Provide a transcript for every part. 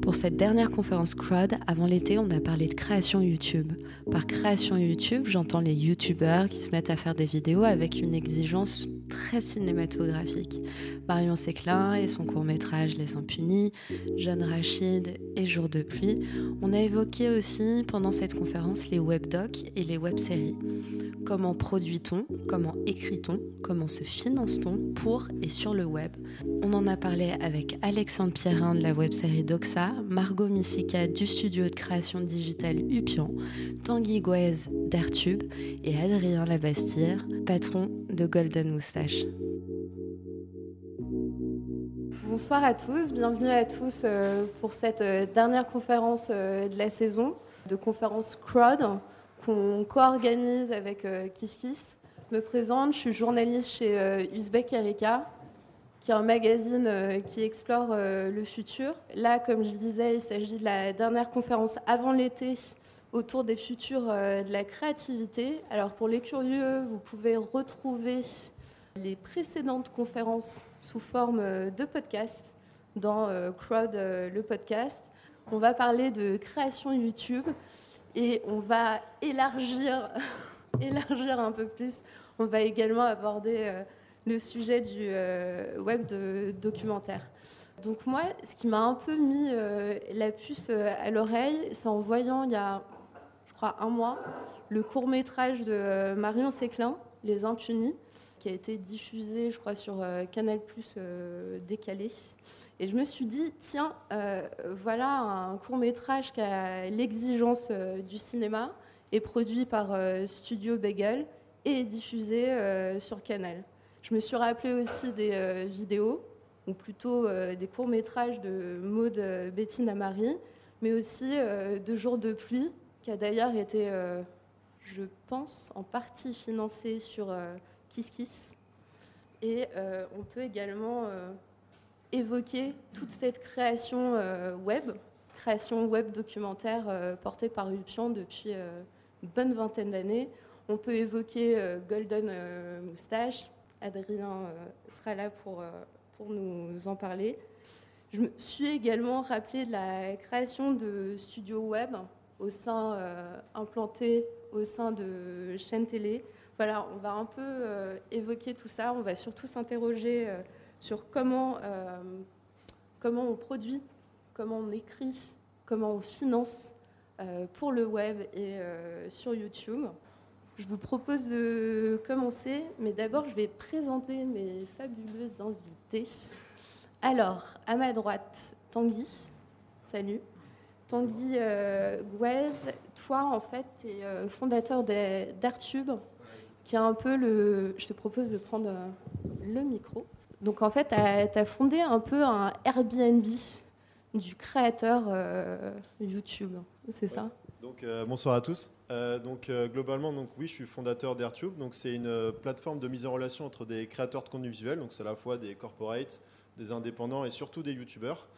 Pour cette dernière conférence crowd, avant l'été, on a parlé de création YouTube. Par création YouTube, j'entends les YouTubeurs qui se mettent à faire des vidéos avec une exigence très cinématographique. Marion Séclin et son court-métrage Les Impunis, Jeanne Rachid et Jour de pluie. On a évoqué aussi pendant cette conférence les webdocs et les web-séries. Comment produit-on Comment écrit-on Comment se finance-t-on pour et sur le web? On en a parlé avec Alexandre Pierrin de la web-série Doxa, Margot Missika du studio de création digitale Upian, Tanguy Guez d'Airtube et Adrien Labastire, patron de Golden Bonsoir à tous, bienvenue à tous euh, pour cette euh, dernière conférence euh, de la saison, de conférence Crowd qu'on co-organise avec euh, KissKiss. Je me présente, je suis journaliste chez Uzbek Erika, qui est un magazine qui explore le futur. Là, comme je disais, il s'agit de la dernière conférence avant l'été autour des futurs de la créativité. Alors pour les curieux, vous pouvez retrouver les précédentes conférences sous forme de podcast dans Crowd le podcast. On va parler de création YouTube et on va élargir, élargir un peu plus. On va également aborder euh, le sujet du euh, web de documentaire. Donc moi, ce qui m'a un peu mis euh, la puce à l'oreille, c'est en voyant il y a, je crois, un mois, le court métrage de Marion Séclin, Les Impunis, qui a été diffusé, je crois, sur Canal Plus décalé. Et je me suis dit, tiens, euh, voilà un court métrage qui a l'exigence euh, du cinéma, est produit par euh, Studio Bagel et est diffusé sur Canal. Je me suis rappelé aussi des vidéos, ou plutôt des courts métrages de Maud Bettina Amari, mais aussi de Jours de pluie, qui a d'ailleurs été, je pense, en partie financé sur Kiss Kiss. Et on peut également évoquer toute cette création euh, web, création web documentaire euh, portée par Ulpian depuis euh, une bonne vingtaine d'années. On peut évoquer Golden Moustache. Adrien sera là pour, pour nous en parler. Je me suis également rappelé de la création de studios web au sein, implantés au sein de chaînes télé. Voilà, on va un peu évoquer tout ça. On va surtout s'interroger sur comment, euh, comment on produit, comment on écrit, comment on finance euh, pour le web et euh, sur YouTube. Je vous propose de commencer, mais d'abord je vais présenter mes fabuleuses invités. Alors, à ma droite, Tanguy. Salut. Tanguy euh, toi en fait, tu es fondateur d'Artube, qui est un peu le... Je te propose de prendre le micro. Donc en fait, tu as, fondé un peu un Airbnb du créateur euh, YouTube, c'est ça? Donc, euh, bonsoir à tous. Euh, donc, globalement, donc, oui, je suis fondateur d'AirTube. Donc, c'est une plateforme de mise en relation entre des créateurs de contenu visuel, donc c'est à la fois des corporates, des indépendants et surtout des YouTubeurs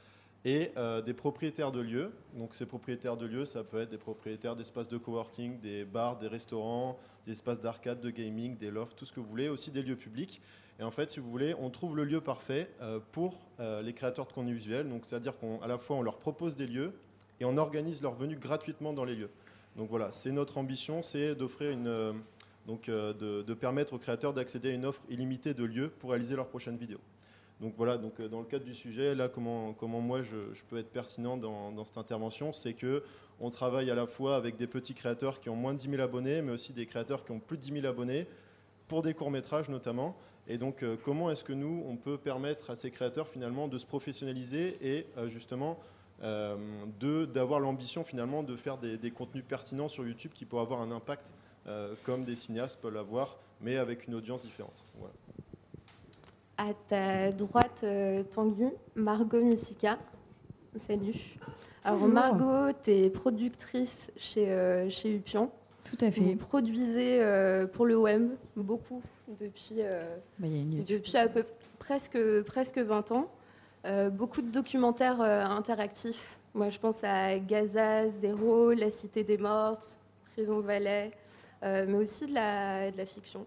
et des propriétaires de lieux. Donc ces propriétaires de lieux, ça peut être des propriétaires d'espaces de coworking, des bars, des restaurants, des espaces d'arcade, de gaming, des lofts, tout ce que vous voulez, aussi des lieux publics. Et en fait, si vous voulez, on trouve le lieu parfait euh, pour euh, les créateurs de contenu visuel. Donc, c'est-à-dire qu'à la fois, on leur propose des lieux et on organise leur venue gratuitement dans les lieux. Donc voilà, c'est notre ambition, c'est d'offrir une, euh, donc de, permettre aux créateurs d'accéder à une offre illimitée de lieux pour réaliser leurs prochaines vidéos. Donc voilà, donc dans le cadre du sujet, là, comment, comment moi je, peux être pertinent dans, cette intervention, c'est que on travaille à la fois avec des petits créateurs qui ont moins de 10 000 abonnés, mais aussi des créateurs qui ont plus de 10 000 abonnés, pour des courts métrages notamment. Et donc, euh, comment est-ce que nous, on peut permettre à ces créateurs finalement de se professionnaliser et euh, justement euh, d'avoir l'ambition finalement de faire des, contenus pertinents sur YouTube qui pourraient avoir un impact comme des cinéastes peuvent l'avoir, mais avec une audience différente. À ta droite, Tanguy, Margot Missika. Salut. Alors Margot, tu es productrice chez, chez Upion. Tout à fait. Vous produisez pour le web beaucoup depuis, euh, bah, depuis à peu, presque, presque 20 ans. Euh, beaucoup de documentaires euh, interactifs. Moi, je pense à Gazaz, Dero, La Cité des Mortes, Prison Valais, mais aussi de la, de la fiction.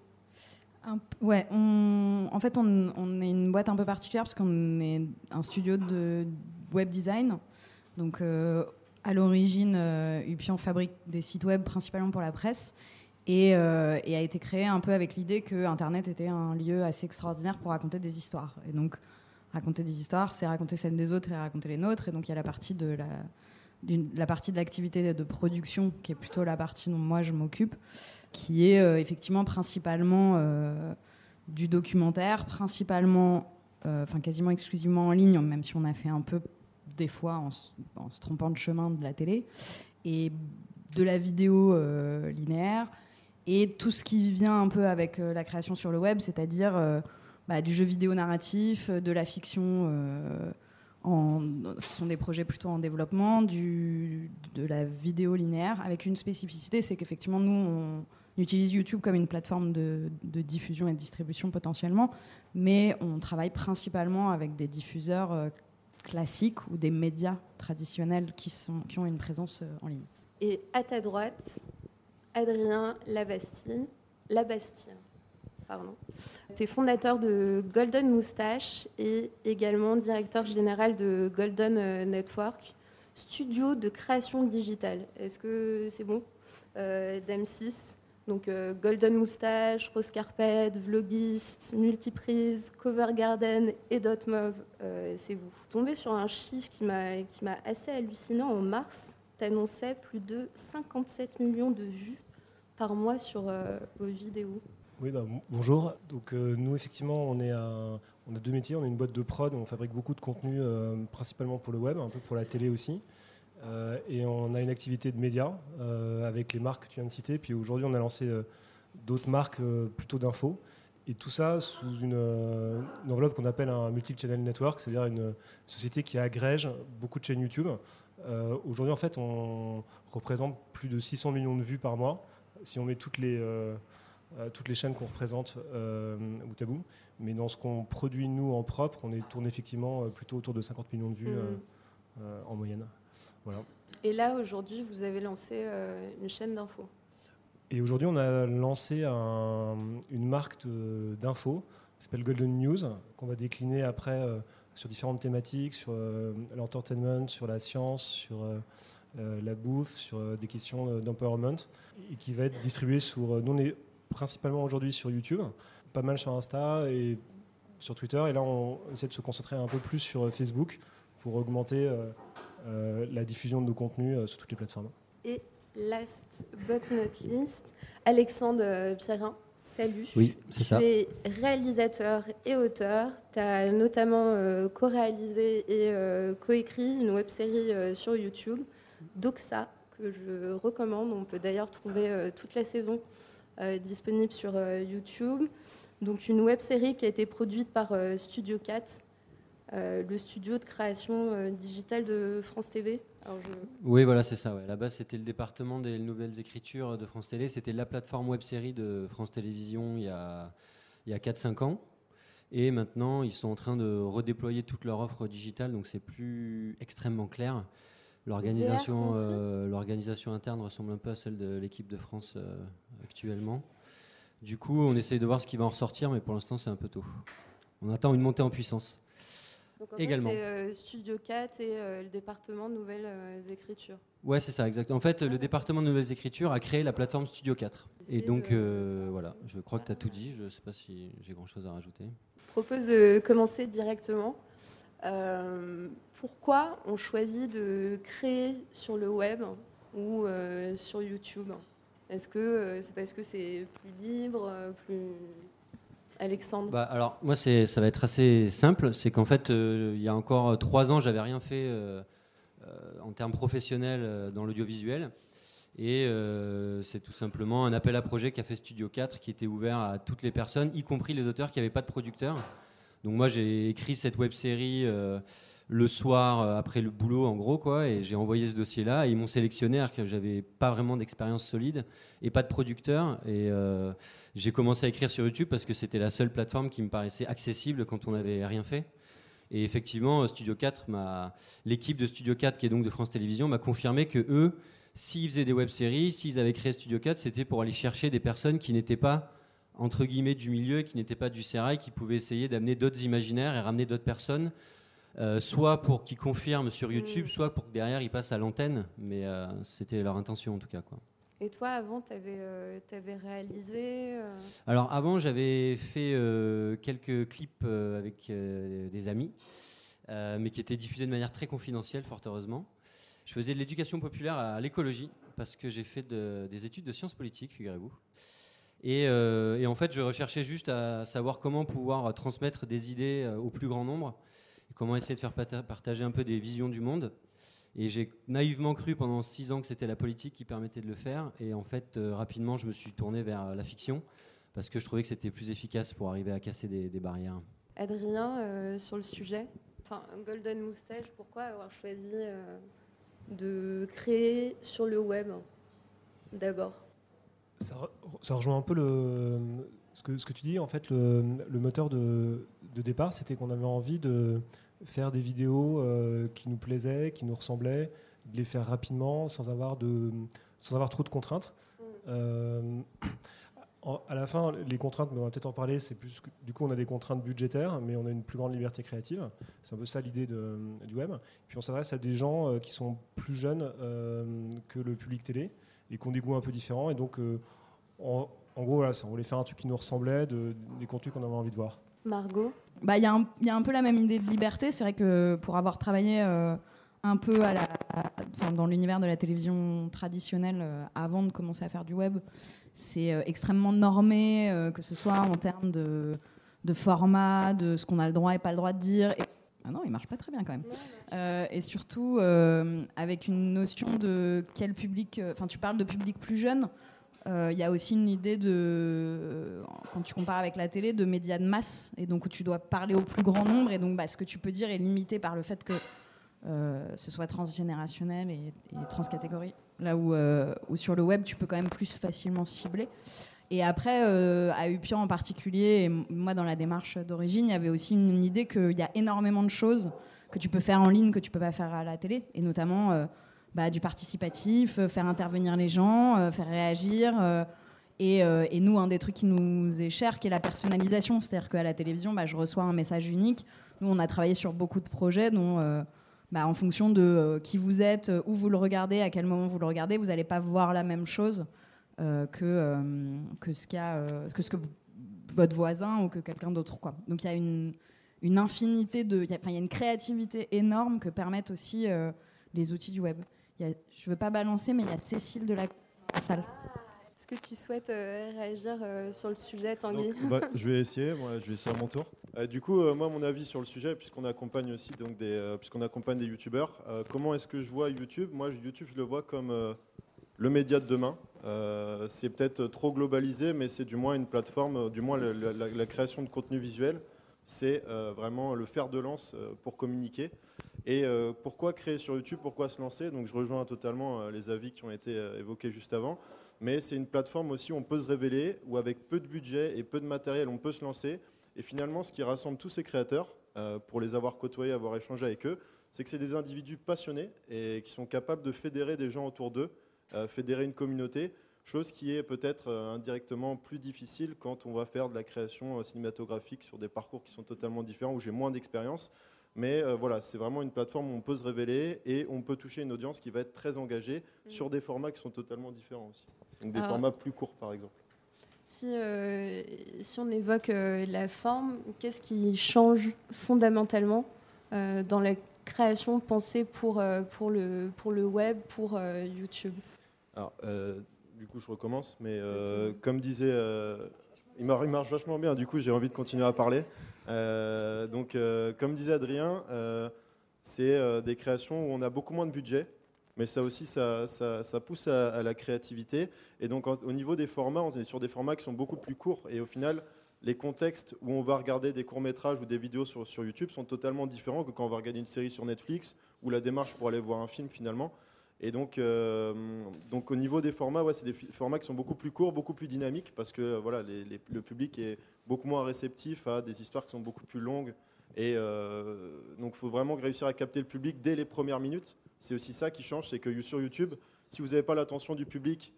Ouais, en fait, on, est une boîte un peu particulière parce qu'on est un studio de web design. Donc, à l'origine, Upion fabrique des sites web principalement pour la presse. Euh, et, a été créé un peu avec l'idée que Internet était un lieu assez extraordinaire pour raconter des histoires. Et donc, raconter des histoires, c'est raconter celles des autres et raconter les nôtres. Et donc, il y a la partie de la, la partie de l'activité de production, qui est plutôt la partie dont moi je m'occupe, qui est euh, effectivement principalement euh, du documentaire, principalement, enfin quasiment exclusivement en ligne, même si on a fait un peu des fois en, se trompant de chemin de la télé, et de la vidéo linéaire et tout ce qui vient un peu avec euh, la création sur le web, c'est-à-dire euh, bah, du jeu vidéo narratif, euh, de la fiction, en, qui sont des projets plutôt en développement, du, de la vidéo linéaire, avec une spécificité, c'est qu'effectivement, nous, on utilise YouTube comme une plateforme de, diffusion et de distribution potentiellement, mais on travaille principalement avec des diffuseurs classiques ou des médias traditionnels qui, sont, qui ont une présence en ligne. Et à ta droite, Adrien Labastille. Labastille. Pardon. Tu es fondateur de Golden Moustache et également directeur général de Golden euh, Network, studio de création digitale. Est-ce que c'est bon euh, d'M6 donc euh, Golden Moustache, Rose Carpet, Vlogist, Multiprise, Cover Garden et Dotmove, c'est vous. Tombé sur un chiffre qui m'a assez hallucinant en mars. Tu annonçais plus de 57 millions de vues par mois sur euh, vos vidéos oui, bah, bonjour. Donc euh, nous effectivement on est a deux métiers. On est une boîte de prod, on fabrique beaucoup de contenu, euh, principalement pour le web, un peu pour la télé aussi. et on a une activité de médias avec les marques que tu viens de citer. Puis aujourd'hui on a lancé d'autres marques plutôt d'infos. Et tout ça sous une, enveloppe qu'on appelle un multi-channel network, c'est-à-dire une société qui agrège beaucoup de chaînes YouTube. Aujourd'hui, en fait, on représente plus de 600 millions de vues par mois si on met toutes les, euh, euh, toutes les chaînes qu'on représente euh, bout à bout. Mais dans ce qu'on produit, nous, en propre, on est tourné effectivement plutôt autour de 50 millions de vues mmh. en moyenne. Voilà. Et là, aujourd'hui, vous avez lancé une chaîne d'infos. Et aujourd'hui, on a lancé une marque d'infos qui s'appelle Golden News, qu'on va décliner après sur différentes thématiques, sur l'entertainment, sur la science, sur euh, la bouffe, sur euh, des questions euh, d'empowerment, et qui va être distribué sur. nous, on est principalement aujourd'hui sur YouTube, pas mal sur Insta et sur Twitter, et là, on essaie de se concentrer un peu plus sur Facebook pour augmenter la diffusion de nos contenus sur toutes les plateformes. Et last but not least, Alexandre Pierrin. Salut. Oui, c'est ça. Tu es réalisateur et auteur. Tu as notamment co-réalisé et co-écrit une web série sur YouTube Doxa, que je recommande. On peut d'ailleurs trouver euh, toute la saison euh, disponible sur euh, YouTube. Donc une web série qui a été produite par Studio 4, le studio de création digitale de France TV. Oui, voilà, c'est ça. Ouais. Là-bas, c'était le département des nouvelles écritures de France Télé. C'était la plateforme web série de France Télévisions il y a, il y a 4-5 ans. Et maintenant, ils sont en train de redéployer toute leur offre digitale, donc c'est plus extrêmement clair. L'organisation, euh, l'organisation interne ressemble un peu à celle de l'équipe de France euh, actuellement. Du coup, on essaye de voir ce qui va en ressortir, mais pour l'instant, c'est un peu tôt. On attend une montée en puissance. Donc, en également. C'est euh, Studio 4 et le département de nouvelles écritures. Ouais, c'est ça, exactement. En fait, le département de nouvelles écritures a créé la plateforme Studio 4. Et donc, voilà, je crois que tu as tout dit. Je ne sais pas si j'ai grand-chose à rajouter. Je propose de commencer directement pourquoi on choisit de créer sur le web ou euh, sur YouTube? Est-ce que euh, c'est parce que c'est plus libre, plus Alexandre? Bah, Alors moi, ça va être assez simple. C'est qu'en fait, euh, il y a encore trois ans, j'avais rien fait en termes professionnels dans l'audiovisuel. Et c'est tout simplement un appel à projet qu'a fait Studio 4 qui était ouvert à toutes les personnes, y compris les auteurs qui n'avaient pas de producteur. Donc moi j'ai écrit cette web série le soir euh, après le boulot en gros quoi et j'ai envoyé ce dossier là et ils m'ont sélectionné alors que j'avais pas vraiment d'expérience solide et pas de producteur. Et euh, j'ai commencé à écrire sur YouTube parce que c'était la seule plateforme qui me paraissait accessible quand on n'avait rien fait. Et effectivement Studio 4 l'équipe de Studio 4 qui est donc de France Télévisions m'a confirmé que eux s'ils faisaient des web-séries, s'ils avaient créé Studio 4, c'était pour aller chercher des personnes qui n'étaient pas entre guillemets du milieu, qui n'étaient pas du sérail, qui pouvaient essayer d'amener d'autres imaginaires et ramener d'autres personnes, euh, soit pour qu'ils confirment sur YouTube, Mm. soit pour que derrière ils passent à l'antenne. Mais euh, c'était leur intention en tout cas. Quoi. Et toi, avant, tu avais, réalisé euh, Alors avant, j'avais fait quelques clips avec des amis, mais qui étaient diffusés de manière très confidentielle, fort heureusement. Je faisais de l'éducation populaire à l'écologie, parce que j'ai fait de- des études de sciences politiques, figurez-vous. Et, et en fait, je recherchais juste à savoir comment pouvoir transmettre des idées au plus grand nombre, comment essayer de faire partager un peu des visions du monde. Et j'ai naïvement cru pendant six ans que c'était la politique qui permettait de le faire. Et en fait, euh, rapidement, je me suis tourné vers euh, la fiction parce que je trouvais que c'était plus efficace pour arriver à casser des, des barrières. Adrien, euh, sur le sujet. Enfin, Golden Moustache, pourquoi avoir choisi euh, de créer sur le web d'abord? Ça, re- ça rejoint un peu le, ce, que, ce que tu dis. En fait, le, le moteur de, de départ, c'était qu'on avait envie de faire des vidéos euh, qui nous plaisaient, qui nous ressemblaient, de les faire rapidement, sans avoir, de, sans avoir trop de contraintes. Euh, en- à la fin, les contraintes, mais on va peut-être en parler, c'est plus que- du coup on a des contraintes budgétaires, mais on a une plus grande liberté créative. C'est un peu ça l'idée de- du web. Puis on s'adresse à des gens euh, qui sont plus jeunes euh, que le public télé et qui ont des goûts un peu différents. Et donc, euh, en, en gros, voilà, ça, on voulait faire un truc qui nous ressemblait, de- des contenus qu'on avait envie de voir. Margot Bah, il y, a un- peu la même idée de liberté. C'est vrai que pour avoir travaillé euh, un peu dans l'univers de la télévision traditionnelle euh, avant de commencer à faire du web, c'est euh, extrêmement normé, que ce soit en termes de, format, de ce qu'on a le droit et pas le droit de dire. Et- Ah non, il marche pas très bien quand même. Et surtout avec une notion de quel public. Enfin, tu parles de public plus jeune. Euh, Il y a aussi une idée de, euh, quand tu compares avec la télé, de médias de masse, et donc où tu dois parler au plus grand nombre, et donc bah, ce que tu peux dire est limité par le fait que euh, ce soit transgénérationnel et, transcatégorie. Là où, euh, où sur le web, tu peux quand même plus facilement cibler. Et après, euh, à Upian en particulier, et moi dans la démarche d'origine, il y avait aussi une, une idée qu'il y a énormément de choses que tu peux faire en ligne que tu peux pas faire à la télé, et notamment euh, bah, du participatif, euh, faire intervenir les gens, euh, faire réagir. euh, et, nous, un des trucs qui nous est cher, qui est la personnalisation, c'est-à-dire qu'à la télévision, bah, je reçois un message unique. Nous, on a travaillé sur beaucoup de projets dont, bah, en fonction de qui vous êtes, où vous le regardez, à quel moment vous le regardez, vous n'allez pas voir la même chose que, ce que votre voisin ou que quelqu'un d'autre. Donc il y a une, infinité de. il y a- une créativité énorme que permettent aussi les outils du web. Il y a- je ne veux pas balancer, mais il y a Cécile de la salle. Est-ce que tu souhaites euh, réagir euh, sur le sujet, Tanguy Donc, bah, je vais essayer, moi, je vais essayer à mon tour. Euh, du coup, euh, moi, mon avis sur le sujet, puisqu'on accompagne aussi donc des, euh, puisqu'on accompagne des youtubeurs, euh, comment est-ce que je vois YouTube? Moi, YouTube, je le vois comme euh, le média de demain. Euh, c'est peut-être trop globalisé, mais c'est du moins une plateforme, du moins le- la, la- la création de contenu visuel, c'est euh, vraiment le fer de lance euh, pour communiquer. Et euh, pourquoi créer sur YouTube Pourquoi se lancer? Donc, je rejoins totalement les avis qui ont été évoqués juste avant mais c'est une plateforme aussi où on peut se révéler, où avec peu de budget et peu de matériel, on peut se lancer. Et finalement, ce qui rassemble tous ces créateurs, pour les avoir côtoyés, avoir échangé avec eux, c'est que c'est des individus passionnés et qui sont capables de fédérer des gens autour d'eux, fédérer une communauté, chose qui est peut-être euh, indirectement plus difficile quand on va faire de la création euh, cinématographique sur des parcours qui sont totalement différents, où j'ai moins d'expérience. Mais euh, voilà, c'est vraiment une plateforme où on peut se révéler et on peut toucher une audience qui va être très engagée sur des formats qui sont totalement différents aussi. Donc des Alors- formats plus courts, par exemple. Si, euh, si on évoque euh, la forme, qu'est-ce qui change fondamentalement euh, dans la création pensée pour, euh, pour, le, pour le web, pour euh, YouTube? Alors, euh, du coup, je recommence, mais euh, comme disait, euh, il, mar- il marche vachement bien, du coup, j'ai envie de continuer à parler. Euh, donc, comme disait Adrien, c'est des créations où on a beaucoup moins de budget, mais ça aussi, ça, ça- ça pousse à, à la créativité. Et donc, au niveau des formats, on est sur des formats qui sont beaucoup plus courts, et au final, les contextes où on va regarder des courts-métrages ou des vidéos sur, sur YouTube sont totalement différents que quand on va regarder une série sur Netflix ou la démarche pour aller voir un film finalement. Et donc, euh, donc au niveau des formats, ouais, c'est des formats qui sont beaucoup plus courts, beaucoup plus dynamiques, parce que euh, voilà, le public est beaucoup moins réceptif à des histoires qui sont beaucoup plus longues. Et euh, donc, il faut vraiment réussir à capter le public dès les premières minutes. C'est aussi ça qui change, c'est que sur YouTube, si vous n'avez pas l'attention du public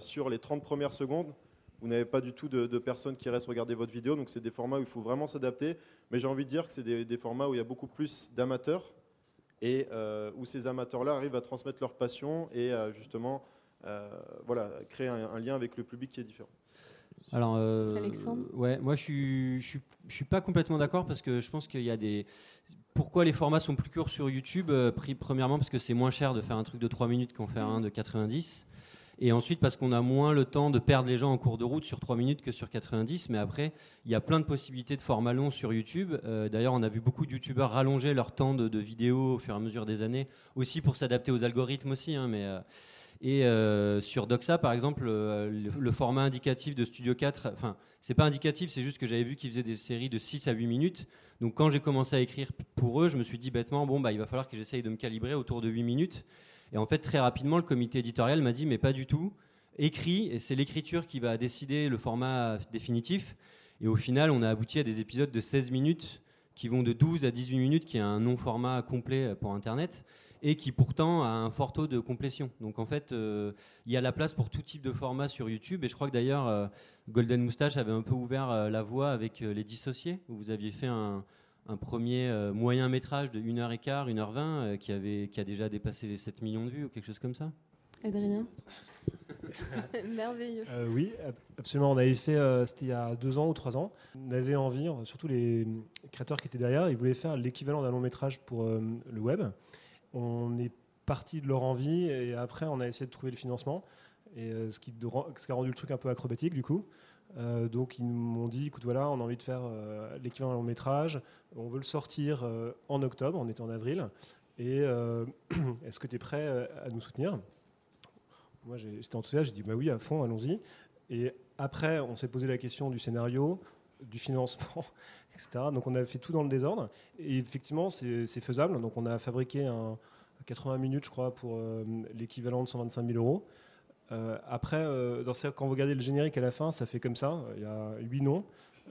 sur les 30 premières secondes, vous n'avez pas du tout de, personnes qui restent regarder votre vidéo. Donc c'est des formats où il faut vraiment s'adapter. Mais j'ai envie de dire que c'est des, formats où il y a beaucoup plus d'amateurs et euh, où ces amateurs-là arrivent à transmettre leur passion et justement euh, voilà, créer un, lien avec le public qui est différent. Alors, euh, Alexandre ouais, moi je suis, je suis, je suis pas complètement d'accord parce que je pense qu'il y a des. Pourquoi les formats sont plus courts sur YouTube Premièrement parce que c'est moins cher de faire un truc de 3 minutes qu'en faire un de 90. Et ensuite, parce qu'on a moins le temps de perdre les gens en cours de route sur 3 minutes que sur 90. Mais après, il y a plein de possibilités de formats longs sur YouTube. Euh, d'ailleurs, on a vu beaucoup de YouTubeurs rallonger leur temps de, de, vidéo au fur et à mesure des années, aussi pour s'adapter aux algorithmes aussi. Hein, mais, euh, et euh, sur Doxa, par exemple, le, format indicatif de Studio 4, enfin, c'est pas indicatif, c'est juste que j'avais vu qu'ils faisaient des séries de 6 à 8 minutes. Donc quand j'ai commencé à écrire pour eux, je me suis dit bêtement, bon, bah, il va falloir que j'essaye de me calibrer autour de 8 minutes. Et en fait, très rapidement, le comité éditorial m'a dit, mais pas du tout. Écrit, et c'est l'écriture qui va décider le format définitif. Et au final, on a abouti à des épisodes de 16 minutes qui vont de 12 à 18 minutes, qui est un non-format complet pour Internet, et qui pourtant a un fort taux de complétion. Donc en fait, euh, il y a la place pour tout type de format sur YouTube. Et je crois que d'ailleurs, euh, Golden Moustache avait un peu ouvert euh, la voie avec Les Dissociés, où vous aviez fait un, un premier euh, moyen métrage de 1h15, 1h20 euh, qui, avait, qui a déjà dépassé les 7 millions de vues ou quelque chose comme ça Adrien Merveilleux. Euh, oui, absolument. On avait fait, c'était il y a deux ans ou trois ans. On avait envie, surtout les créateurs qui étaient derrière, ils voulaient faire l'équivalent d'un long métrage pour le web. On est parti de leur envie et après on a essayé de trouver le financement. Et ce, qui, ce qui a rendu le truc un peu acrobatique du coup. Euh, donc ils m'ont dit, écoute voilà, on a envie de faire euh, l'équivalent long métrage, on veut le sortir euh, en octobre, on était en avril, et est-ce que tu es prêt à nous soutenir? Moi j'étais enthousiaste, j'ai dit bah oui à fond, allons-y. Et après on s'est posé la question du scénario, du financement, etc. Donc on a fait tout dans le désordre, et effectivement c'est faisable, donc on a fabriqué un 80 minutes je crois pour l'équivalent de 125 000 euros. Euh, après, euh, quand vous regardez le générique à la fin, ça fait comme ça. Il y a huit noms.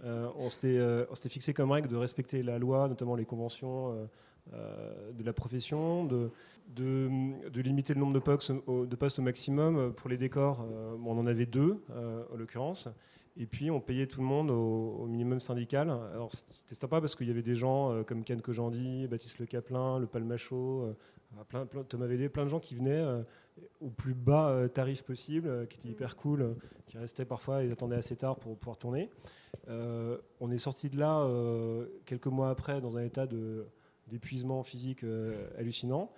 Euh, on s'était fixé comme règle de respecter la loi, notamment les conventions de la profession, de, de, limiter le nombre de postes au maximum. Pour les décors, on en avait deux en l'occurrence. Et puis on payait tout le monde au, minimum syndical. Alors c'était sympa parce qu'il y avait des gens comme Ken Kojandi, Baptiste Le Caplin, Le Palmacho, plein, plein, Thomas Védé, plein de gens qui venaient au plus bas euh, tarif possible, euh, qui était hyper cool, euh, qui restait parfois, ils attendaient assez tard pour pouvoir tourner. on est sorti de là quelques mois après dans un état d'épuisement physique hallucinant.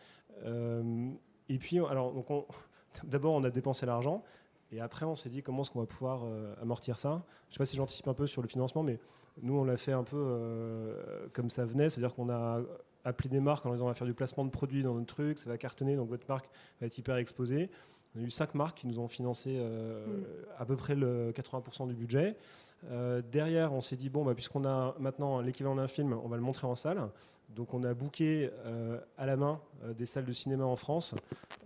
et puis, alors, d'abord, on a dépensé l'argent. Et après, on s'est dit comment est-ce qu'on va pouvoir amortir ça. Je ne sais pas si j'anticipe un peu sur le financement, mais nous, on l'a fait un peu comme ça venait, c'est-à-dire qu'on a appeler des marques en disant on va faire du placement de produits dans notre truc, ça va cartonner, donc votre marque va être hyper exposée. On a eu cinq marques qui nous ont financé euh, mm. à peu près le 80% du budget. Euh, derrière, on s'est dit bon, bah, puisqu'on a maintenant l'équivalent d'un film, on va le montrer en salle. Donc, on a booké euh, à la main des salles de cinéma en France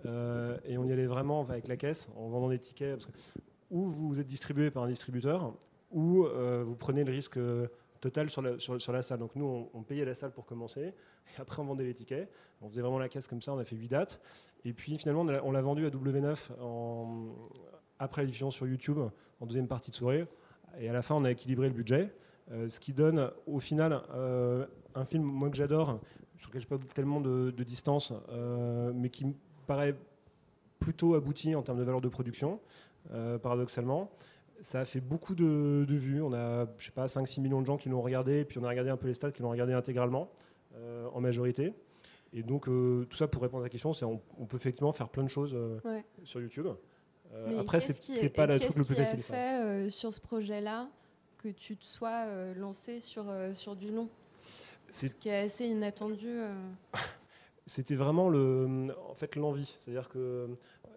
et on y allait vraiment avec la caisse en vendant des tickets. Parce que, ou vous êtes distribué par un distributeur, ou vous prenez le risque total sur la, sur, la, salle. Donc nous, on, payait la salle pour commencer, et après on vendait les tickets. On faisait vraiment la caisse comme ça, on a fait 8 dates. Et puis finalement, on l'a vendu à W9 en, après la diffusion sur YouTube, en deuxième partie de soirée. Et à la fin, on a équilibré le budget, euh, ce qui donne au final euh, un film, moi que j'adore, sur lequel je n'ai pas tellement de, distance, euh, mais qui me paraît plutôt abouti en termes de valeur de production, paradoxalement ça a fait beaucoup de, vues. On a, je sais pas, 5-6 millions de gens qui l'ont regardé, puis on a regardé un peu les stats qui l'ont regardé intégralement, en majorité. Et donc, euh, tout ça pour répondre à la question, c'est on, on peut effectivement faire plein de choses euh, sur YouTube. après, c'est pas le truc le plus facile. Qu'est-ce qui a fait sur ce projet-là que tu te sois lancé sur, sur du long? Ce qui est assez inattendu. C'était vraiment le, en fait l'envie, c'est-à-dire que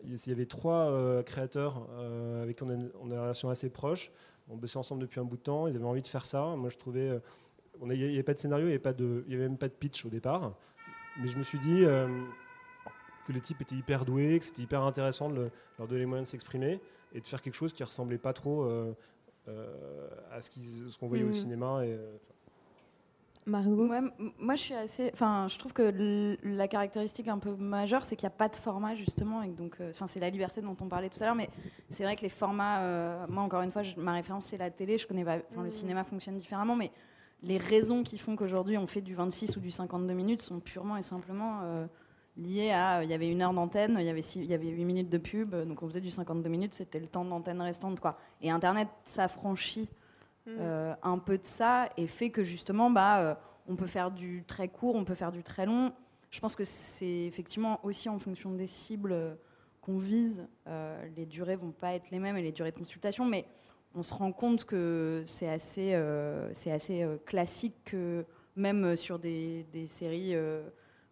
il y avait trois euh, créateurs euh, avec qui on a, une, relation assez proche. On bossait ensemble depuis un bout de temps. Ils avaient envie de faire ça. Moi, je trouvais. Euh, il n'y avait pas de scénario, il n'y avait, avait, même pas de pitch au départ. Mais je me suis dit que les types étaient hyper doués, que c'était hyper intéressant de leur donner les moyens de s'exprimer et de faire quelque chose qui ressemblait pas trop à ce qu'on voyait au mmh. cinéma. Et, Margot Moi, je suis assez. Enfin, je trouve que la caractéristique un peu majeure, c'est qu'il n'y a pas de format, justement. Et donc, euh, enfin, c'est la liberté dont on parlait tout à l'heure. Mais c'est vrai que les formats. Euh, moi, encore une fois, ma référence, c'est la télé. Je connais pas. Enfin, le mm. cinéma fonctionne différemment. Mais les raisons qui font qu'aujourd'hui, on fait du 26 ou du 52 minutes sont purement et simplement. Euh, liées à, il y avait une heure d'antenne, il y avait il y avait 8 minutes de pub, donc on faisait du 52 minutes, c'était le temps d'antenne restante, quoi. Et Internet s'affranchit Mm. Euh, un peu de ça et fait que justement, bah, euh, on peut faire du très court, on peut faire du très long. Je pense que c'est effectivement aussi en fonction des cibles qu'on vise. les durées vont pas être les mêmes et les durées de consultation, mais on se rend compte que c'est assez, c'est assez classique que même sur des, des séries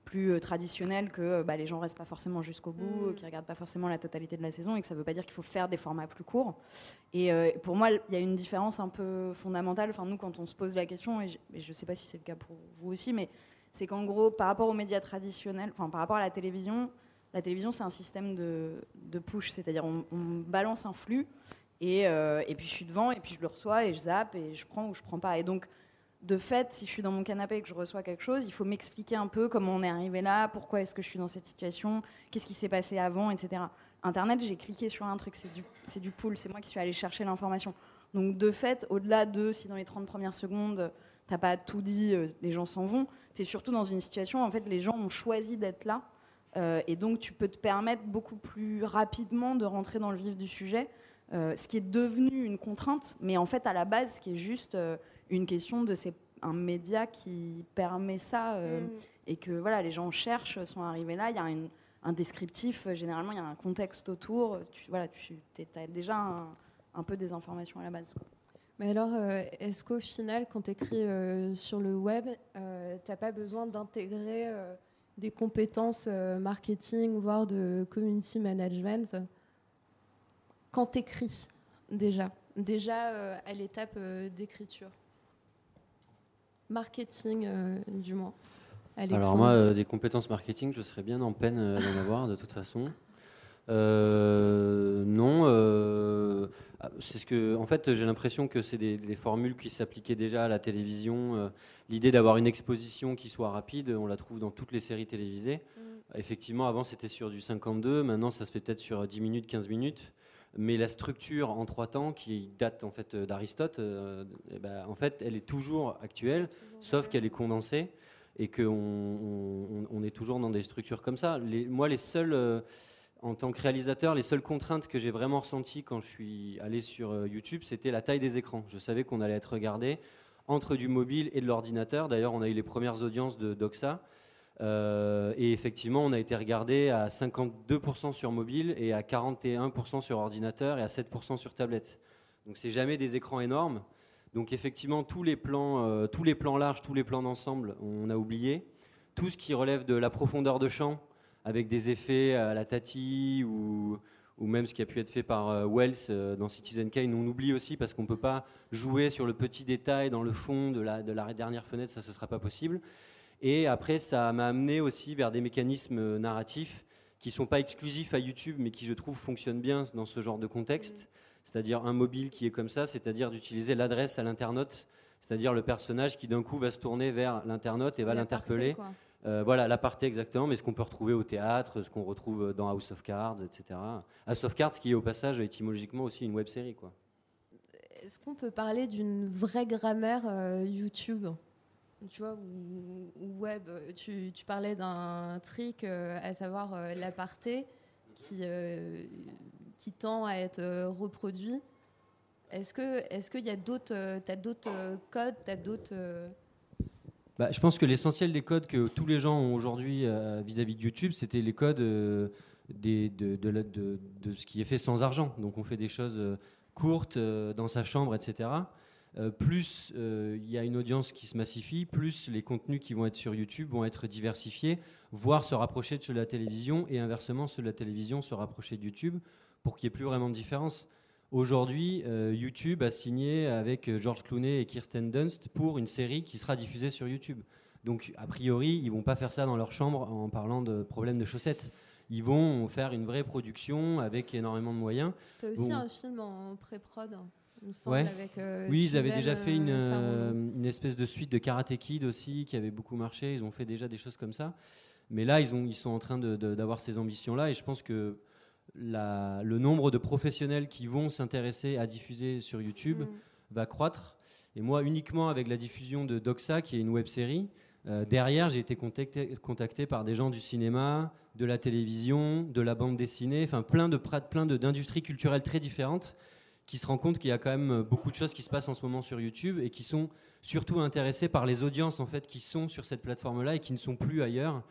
plus euh, traditionnel que euh, bah, les gens restent pas forcément jusqu'au bout, mm. qui regardent pas forcément la totalité de la saison et que ça veut pas dire qu'il faut faire des formats plus courts. Et euh, pour moi, il y a une différence un peu fondamentale. Enfin, nous, quand on se pose la question, et je, ne sais pas si c'est le cas pour vous aussi, mais c'est qu'en gros, par rapport aux médias traditionnels, enfin par rapport à la télévision, la télévision c'est un système de, de push, c'est-à-dire on, balance un flux et, et puis je suis devant et puis je le reçois et je zappe et je prends ou je prends pas. Et donc de fait, si je suis dans mon canapé et que je reçois quelque chose, il faut m'expliquer un peu comment on est arrivé là, pourquoi est-ce que je suis dans cette situation, qu'est-ce qui s'est passé avant, etc. Internet, j'ai cliqué sur un truc, c'est du, du pool, c'est moi qui suis allé chercher l'information. Donc de fait, au-delà de si dans les 30 premières secondes, t'as pas tout dit, euh, les gens s'en vont, c'est surtout dans une situation, en fait, les gens ont choisi d'être là. Euh, et donc tu peux te permettre beaucoup plus rapidement de rentrer dans le vif du sujet, euh, ce qui est devenu une contrainte, mais en fait à la base, ce qui est juste une question de c'est un média qui permet ça euh, mm. et que voilà, les gens cherchent, sont arrivés là. Il y a un descriptif, euh, généralement, il y a un contexte autour. Tu, voilà, tu as déjà un, peu des informations à la base. Mais alors, euh, est-ce qu'au final, quand tu écris sur le web, tu n'as pas besoin d'intégrer des compétences marketing, voire de community management? Quand tu écris déjà Déjà à l'étape d'écriture Marketing, euh, du moins. Alors moi, euh, des compétences marketing, je serais bien en peine euh, d'en avoir de toute façon. non, c'est ce que, en fait, j'ai l'impression que c'est des, formules qui s'appliquaient déjà à la télévision. L'idée d'avoir une exposition qui soit rapide, on la trouve dans toutes les séries télévisées. Mm. Effectivement, avant c'était sur du 52, maintenant ça se fait peut-être sur 10 minutes, 15 minutes mais la structure en trois temps qui date en fait d'Aristote, euh, eh ben, en fait, elle est toujours actuelle, sauf qu'elle est condensée et qu'on on, est toujours dans des structures comme ça. moi, les seuls, euh, en tant que réalisateur, les seules contraintes que j'ai vraiment ressenties quand je suis allé sur euh, YouTube, c'était la taille des écrans. Je savais qu'on allait être regardé entre du mobile et de l'ordinateur. D'ailleurs, on a eu les premières audiences de Doxa. Euh, et effectivement, on a été regardé à 52% sur mobile et à 41% sur ordinateur et à 7% sur tablette. Donc c'est jamais des écrans énormes. Donc effectivement, tous les plans, euh, tous les plans larges, tous les plans d'ensemble, on a oublié. Tout ce qui relève de la profondeur de champ, avec des effets à la Tati ou, même ce qui a pu être fait par euh, Wells dans Citizen Kane, on oublie aussi parce qu'on ne peut pas jouer sur le petit détail dans le fond de la, de la dernière fenêtre, ça ne sera pas possible. Et après, ça m'a amené aussi vers des mécanismes narratifs qui ne sont pas exclusifs à YouTube, mais qui, je trouve, fonctionnent bien dans ce genre de contexte. C'est-à-dire un mobile qui est comme ça, c'est-à-dire d'utiliser l'adresse à l'internaute, c'est-à-dire le personnage qui d'un coup va se tourner vers l'internaute et va l'interpeller. Euh, voilà, l'aparté exactement, mais ce qu'on peut retrouver au théâtre, ce qu'on retrouve dans House of Cards, etc. House of Cards, qui est au passage étymologiquement aussi une web série. Est-ce qu'on peut parler d'une vraie grammaire euh, YouTube? Tu vois, ou, web, tu, parlais d'un trick, euh, à savoir euh, l'aparté, qui, euh, tend à être reproduit. Est-ce que est-ce qu'il y a d'autres, as d'autres codes, as d'autres bah, je pense que l'essentiel des codes que tous les gens ont aujourd'hui vis-à-vis de YouTube, c'était les codes des, de, de, de, de, ce qui est fait sans argent. Donc on fait des choses courtes dans sa chambre, etc. Euh, plus euh, il y a une audience qui se massifie, plus les contenus qui vont être sur YouTube vont être diversifiés, voire se rapprocher de ceux de la télévision, et inversement, ceux de la télévision se rapprocher de YouTube, pour qu'il n'y ait plus vraiment de différence. Aujourd'hui, euh, YouTube a signé avec George Clooney et Kirsten Dunst pour une série qui sera diffusée sur YouTube. Donc, a priori, ils vont pas faire ça dans leur chambre en parlant de problèmes de chaussettes. Ils vont faire une vraie production avec énormément de moyens. Tu as aussi un film en pré-prod il me semble, Ouais. avec. euh, Oui, ils avaient déjà fait une, euh, Sarandon. euh, une espèce de suite de Karate Kid aussi, qui avait beaucoup marché. Ils ont fait déjà des choses comme ça. Mais là, ils, ont, ils sont en train d'avoir ces ambitions-là. Et je pense que la- le nombre de professionnels qui vont s'intéresser à diffuser sur YouTube Mm. va croître. Et moi, uniquement avec la diffusion de Doxa, qui est une web série, euh, derrière, j'ai été contacté, contacté par des gens du cinéma, de la télévision, de la bande dessinée, enfin plein de plein de- d'industries culturelles très différentes, qui se rendent compte qu'il y a quand même beaucoup de choses qui se passent en ce moment sur YouTube et qui sont surtout intéressés par les audiences en fait qui sont sur cette plateforme-là et qui ne sont plus ailleurs,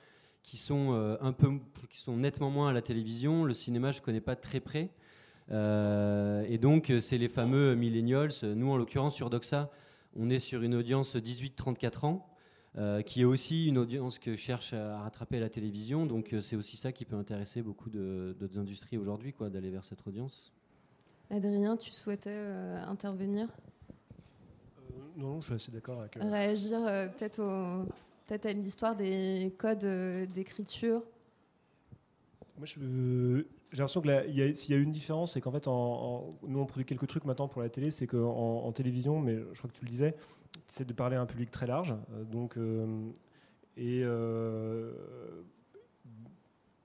qui sont euh, un peu, qui sont nettement moins à la télévision. Le cinéma, je connais pas très près. Euh, et donc, euh, c'est les fameux millennials. Nous, en l'occurrence, sur Doxa, on est sur une audience 18-34 ans, euh, qui est aussi une audience que cherche à rattraper la télévision. Donc, euh, c'est aussi ça qui peut intéresser beaucoup d'autres industries aujourd'hui, d'aller vers cette audience. Adrien, tu souhaitais euh, intervenir? Euh, non, je suis assez d'accord avec. euh, Réagir peut-être au- peut-être à l'histoire des codes d'écriture? Moi, je- j'ai l'impression que la- il y a- s'il y a une différence, c'est qu'en fait, en, en- nous, on produit quelques trucs maintenant pour la télé, c'est qu'en en télévision, mais je crois que tu le disais, c'est de parler à un public très large. euh, donc, euh, et,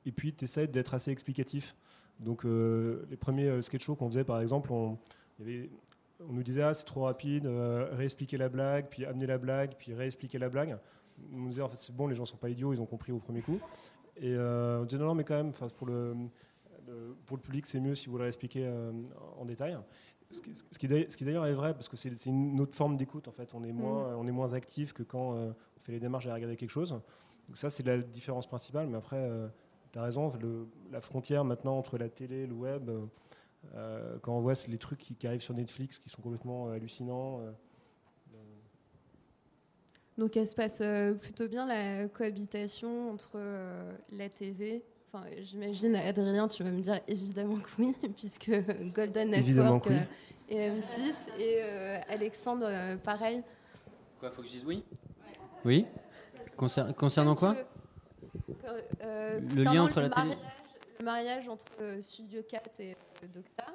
et puis, tu essaies d'être assez explicatif. Donc, euh, les premiers euh, sketch shows qu'on faisait, par exemple, on, il y avait- on nous disait, ah, c'est trop rapide, euh, réexpliquer la blague, puis amener la blague, puis réexpliquer la blague. On nous disait, en fait, c'est bon, les gens sont pas idiots, ils ont compris au premier coup. Et on disait, non, non, mais quand même, pour le, pour le public, c'est mieux si vous le réexpliquez euh, en détail. Ce qui, ce qui d'ailleurs- est vrai, parce que c'est une autre forme d'écoute, en fait. On est moins, on est moins actif que quand euh, on fait les démarches d'aller regarder quelque chose. Donc ça, c'est la différence principale. Mais après, tu as raison, le- la frontière maintenant entre la télé et le web, euh, euh, quand on voit les trucs qui, qui arrivent sur Netflix qui sont complètement euh, hallucinants. euh, Donc elle se passe euh, plutôt bien la cohabitation entre euh, la TV. Enfin, j'imagine, Adrien, tu vas me dire évidemment que oui, puisque Golden Network oui. et M6 et euh, Alexandre, pareil. Quoi, faut que je dise oui? Oui? Concer- Concernant quoi? Euh, Le concernant lien entre le la télé- mariage- Le mariage entre euh, Studio 4 et euh, Doxa.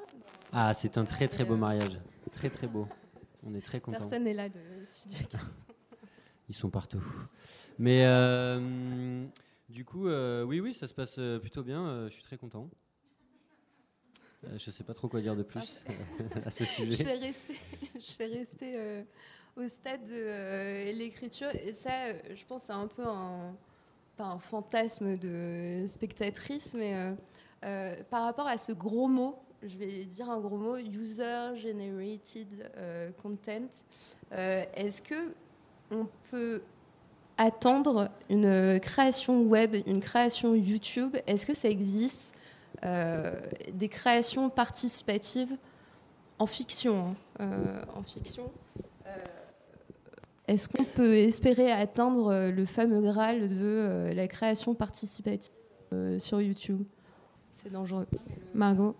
Ah, c'est un très très beau Euh, mariage. Très très beau. On est très contents. Personne n'est là de Studio 4. Ils sont partout. Mais euh, du coup, euh, oui, oui, ça se passe euh, plutôt bien. euh, je suis très content. Euh, je sais pas trop quoi dire de plus à ce je sujet. vais rester, je vais rester euh, au stade de euh, l'écriture. Et ça, euh, je pense, c'est un peu un, pas un fantasme de spectatrice, mais euh, euh, par rapport à ce gros mot, je vais dire un gros mot, user generated euh, content. Est-ce que on peut attendre une création web, une création YouTube? Est-ce que ça existe des créations participatives en fiction. hein, en fiction. Est-ce qu'on peut espérer atteindre euh, le fameux Graal de euh, la création participative euh, sur YouTube? C'est dangereux. Margot?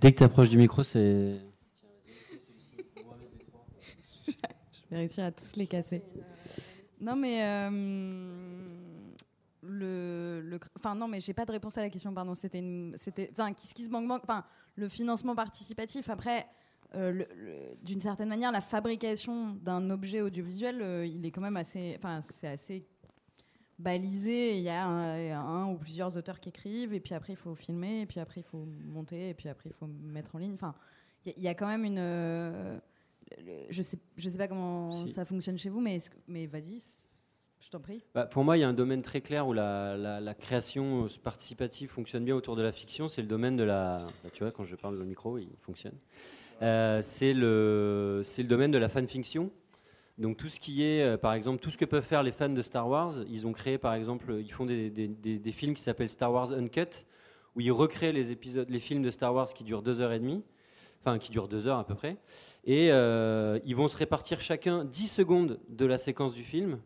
Dès que tu approches du micro, c'est. Je vais réussir à tous les casser. Non, mais euh, le, le, enfin non, mais j'ai pas de réponse à la question. Pardon, c'était c'était, enfin, Kiss Kiss Bang Bang, enfin, le financement participatif. Après, euh, d'une certaine manière, la fabrication d'un objet audiovisuel, euh, il est quand même assez, enfin, c'est assez balisé. Il y a un, un ou plusieurs auteurs qui écrivent, et puis après il faut filmer, et puis après il faut monter, et puis après il faut mettre en ligne. Enfin, il y, a- il y a quand même une euh, le- je sais, je sais pas comment Si. ça fonctionne chez vous, mais, mais vas-y, je t'en prie. Bah, pour moi, il y a un domaine très clair où la, la- la création participative fonctionne bien autour de la fiction. C'est le domaine de la. bah, tu vois, quand je parle le micro, il fonctionne. Euh, c'est le, le domaine de la fanfiction. Donc tout ce qui est, euh, par exemple, tout ce que peuvent faire les fans de Star Wars, ils ont créé, par exemple, ils font des- des films qui s'appellent Star Wars Uncut, où ils recréent les épisodes, les films de Star Wars qui durent deux heures et demie, enfin qui durent deux heures à peu près, et euh, ils vont se répartir chacun 10 secondes de la séquence du film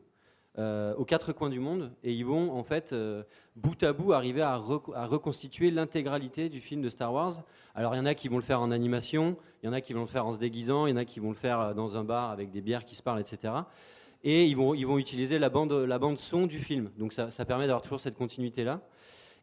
euh, aux quatre coins du monde et ils vont en fait euh, bout à bout arriver à, reco- à reconstituer l'intégralité du film de Star Wars. Alors il y en a qui vont le faire en animation, il y en a qui vont le faire en se déguisant, il y en a qui vont le faire euh, dans un bar avec des bières qui se parlent, etc. Et ils vont, utiliser la bande, son du film. Donc ça, permet d'avoir toujours cette continuité là.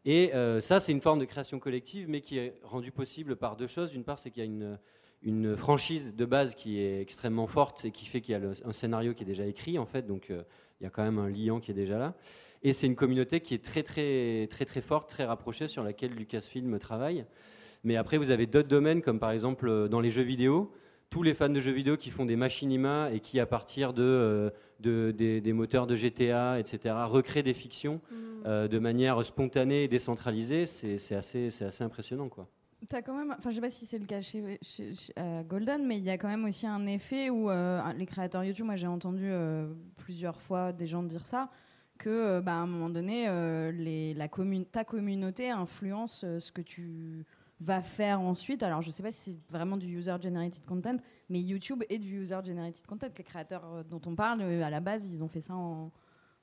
Et ça, c'est une forme de création collective, mais qui est rendue possible par deux choses. D'une part, c'est qu'il y a une, une, franchise de base qui est extrêmement forte et qui fait qu'il y a un scénario qui est déjà écrit, en fait. Donc, il y a quand même un liant qui est déjà là. Et c'est une communauté qui est très, très, très, très forte, très rapprochée, sur laquelle Lucasfilm travaille. Mais après, vous avez d'autres domaines, comme par exemple euh, dans les jeux vidéo. Tous les fans de jeux vidéo qui font des machinima et qui, à partir de, euh, des, moteurs de GTA, etc., recréent des fictions mm. euh, de manière spontanée et décentralisée, c'est assez, assez impressionnant. Quoi. As quand même, enfin, je sais pas si c'est le cas chez, Golden, mais il y a quand même aussi un effet où les créateurs YouTube, moi j'ai entendu plusieurs fois des gens dire ça, que bah, à un moment donné, la ta communauté influence ce que tu va faire ensuite. Alors, je sais pas si c'est vraiment du user-generated content, mais YouTube est du user-generated content. Les créateurs euh, dont on parle, euh, à la base, ils ont fait ça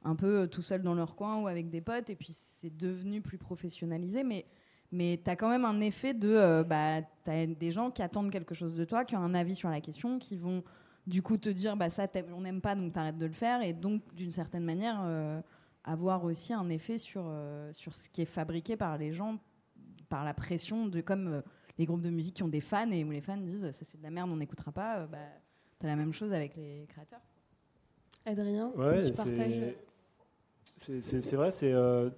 un peu euh, tout seul dans leur coin ou avec des potes, et puis c'est devenu plus professionnalisé. Mais, mais tu as quand même un effet de. bah, tu as des gens qui attendent quelque chose de toi, qui ont un avis sur la question, qui vont du coup te dire bah, ça, on n'aime pas, donc tu arrêtes de le faire, et donc, d'une certaine manière. avoir aussi un effet sur, sur ce qui est fabriqué par les gens par la pression de comme euh, les groupes de musique qui ont des fans et où les fans disent ça c'est de la merde, on n'écoutera pas. Euh, bah, tu as la même chose avec les créateurs. Adrien, ouais, C'est vrai, c'est euh,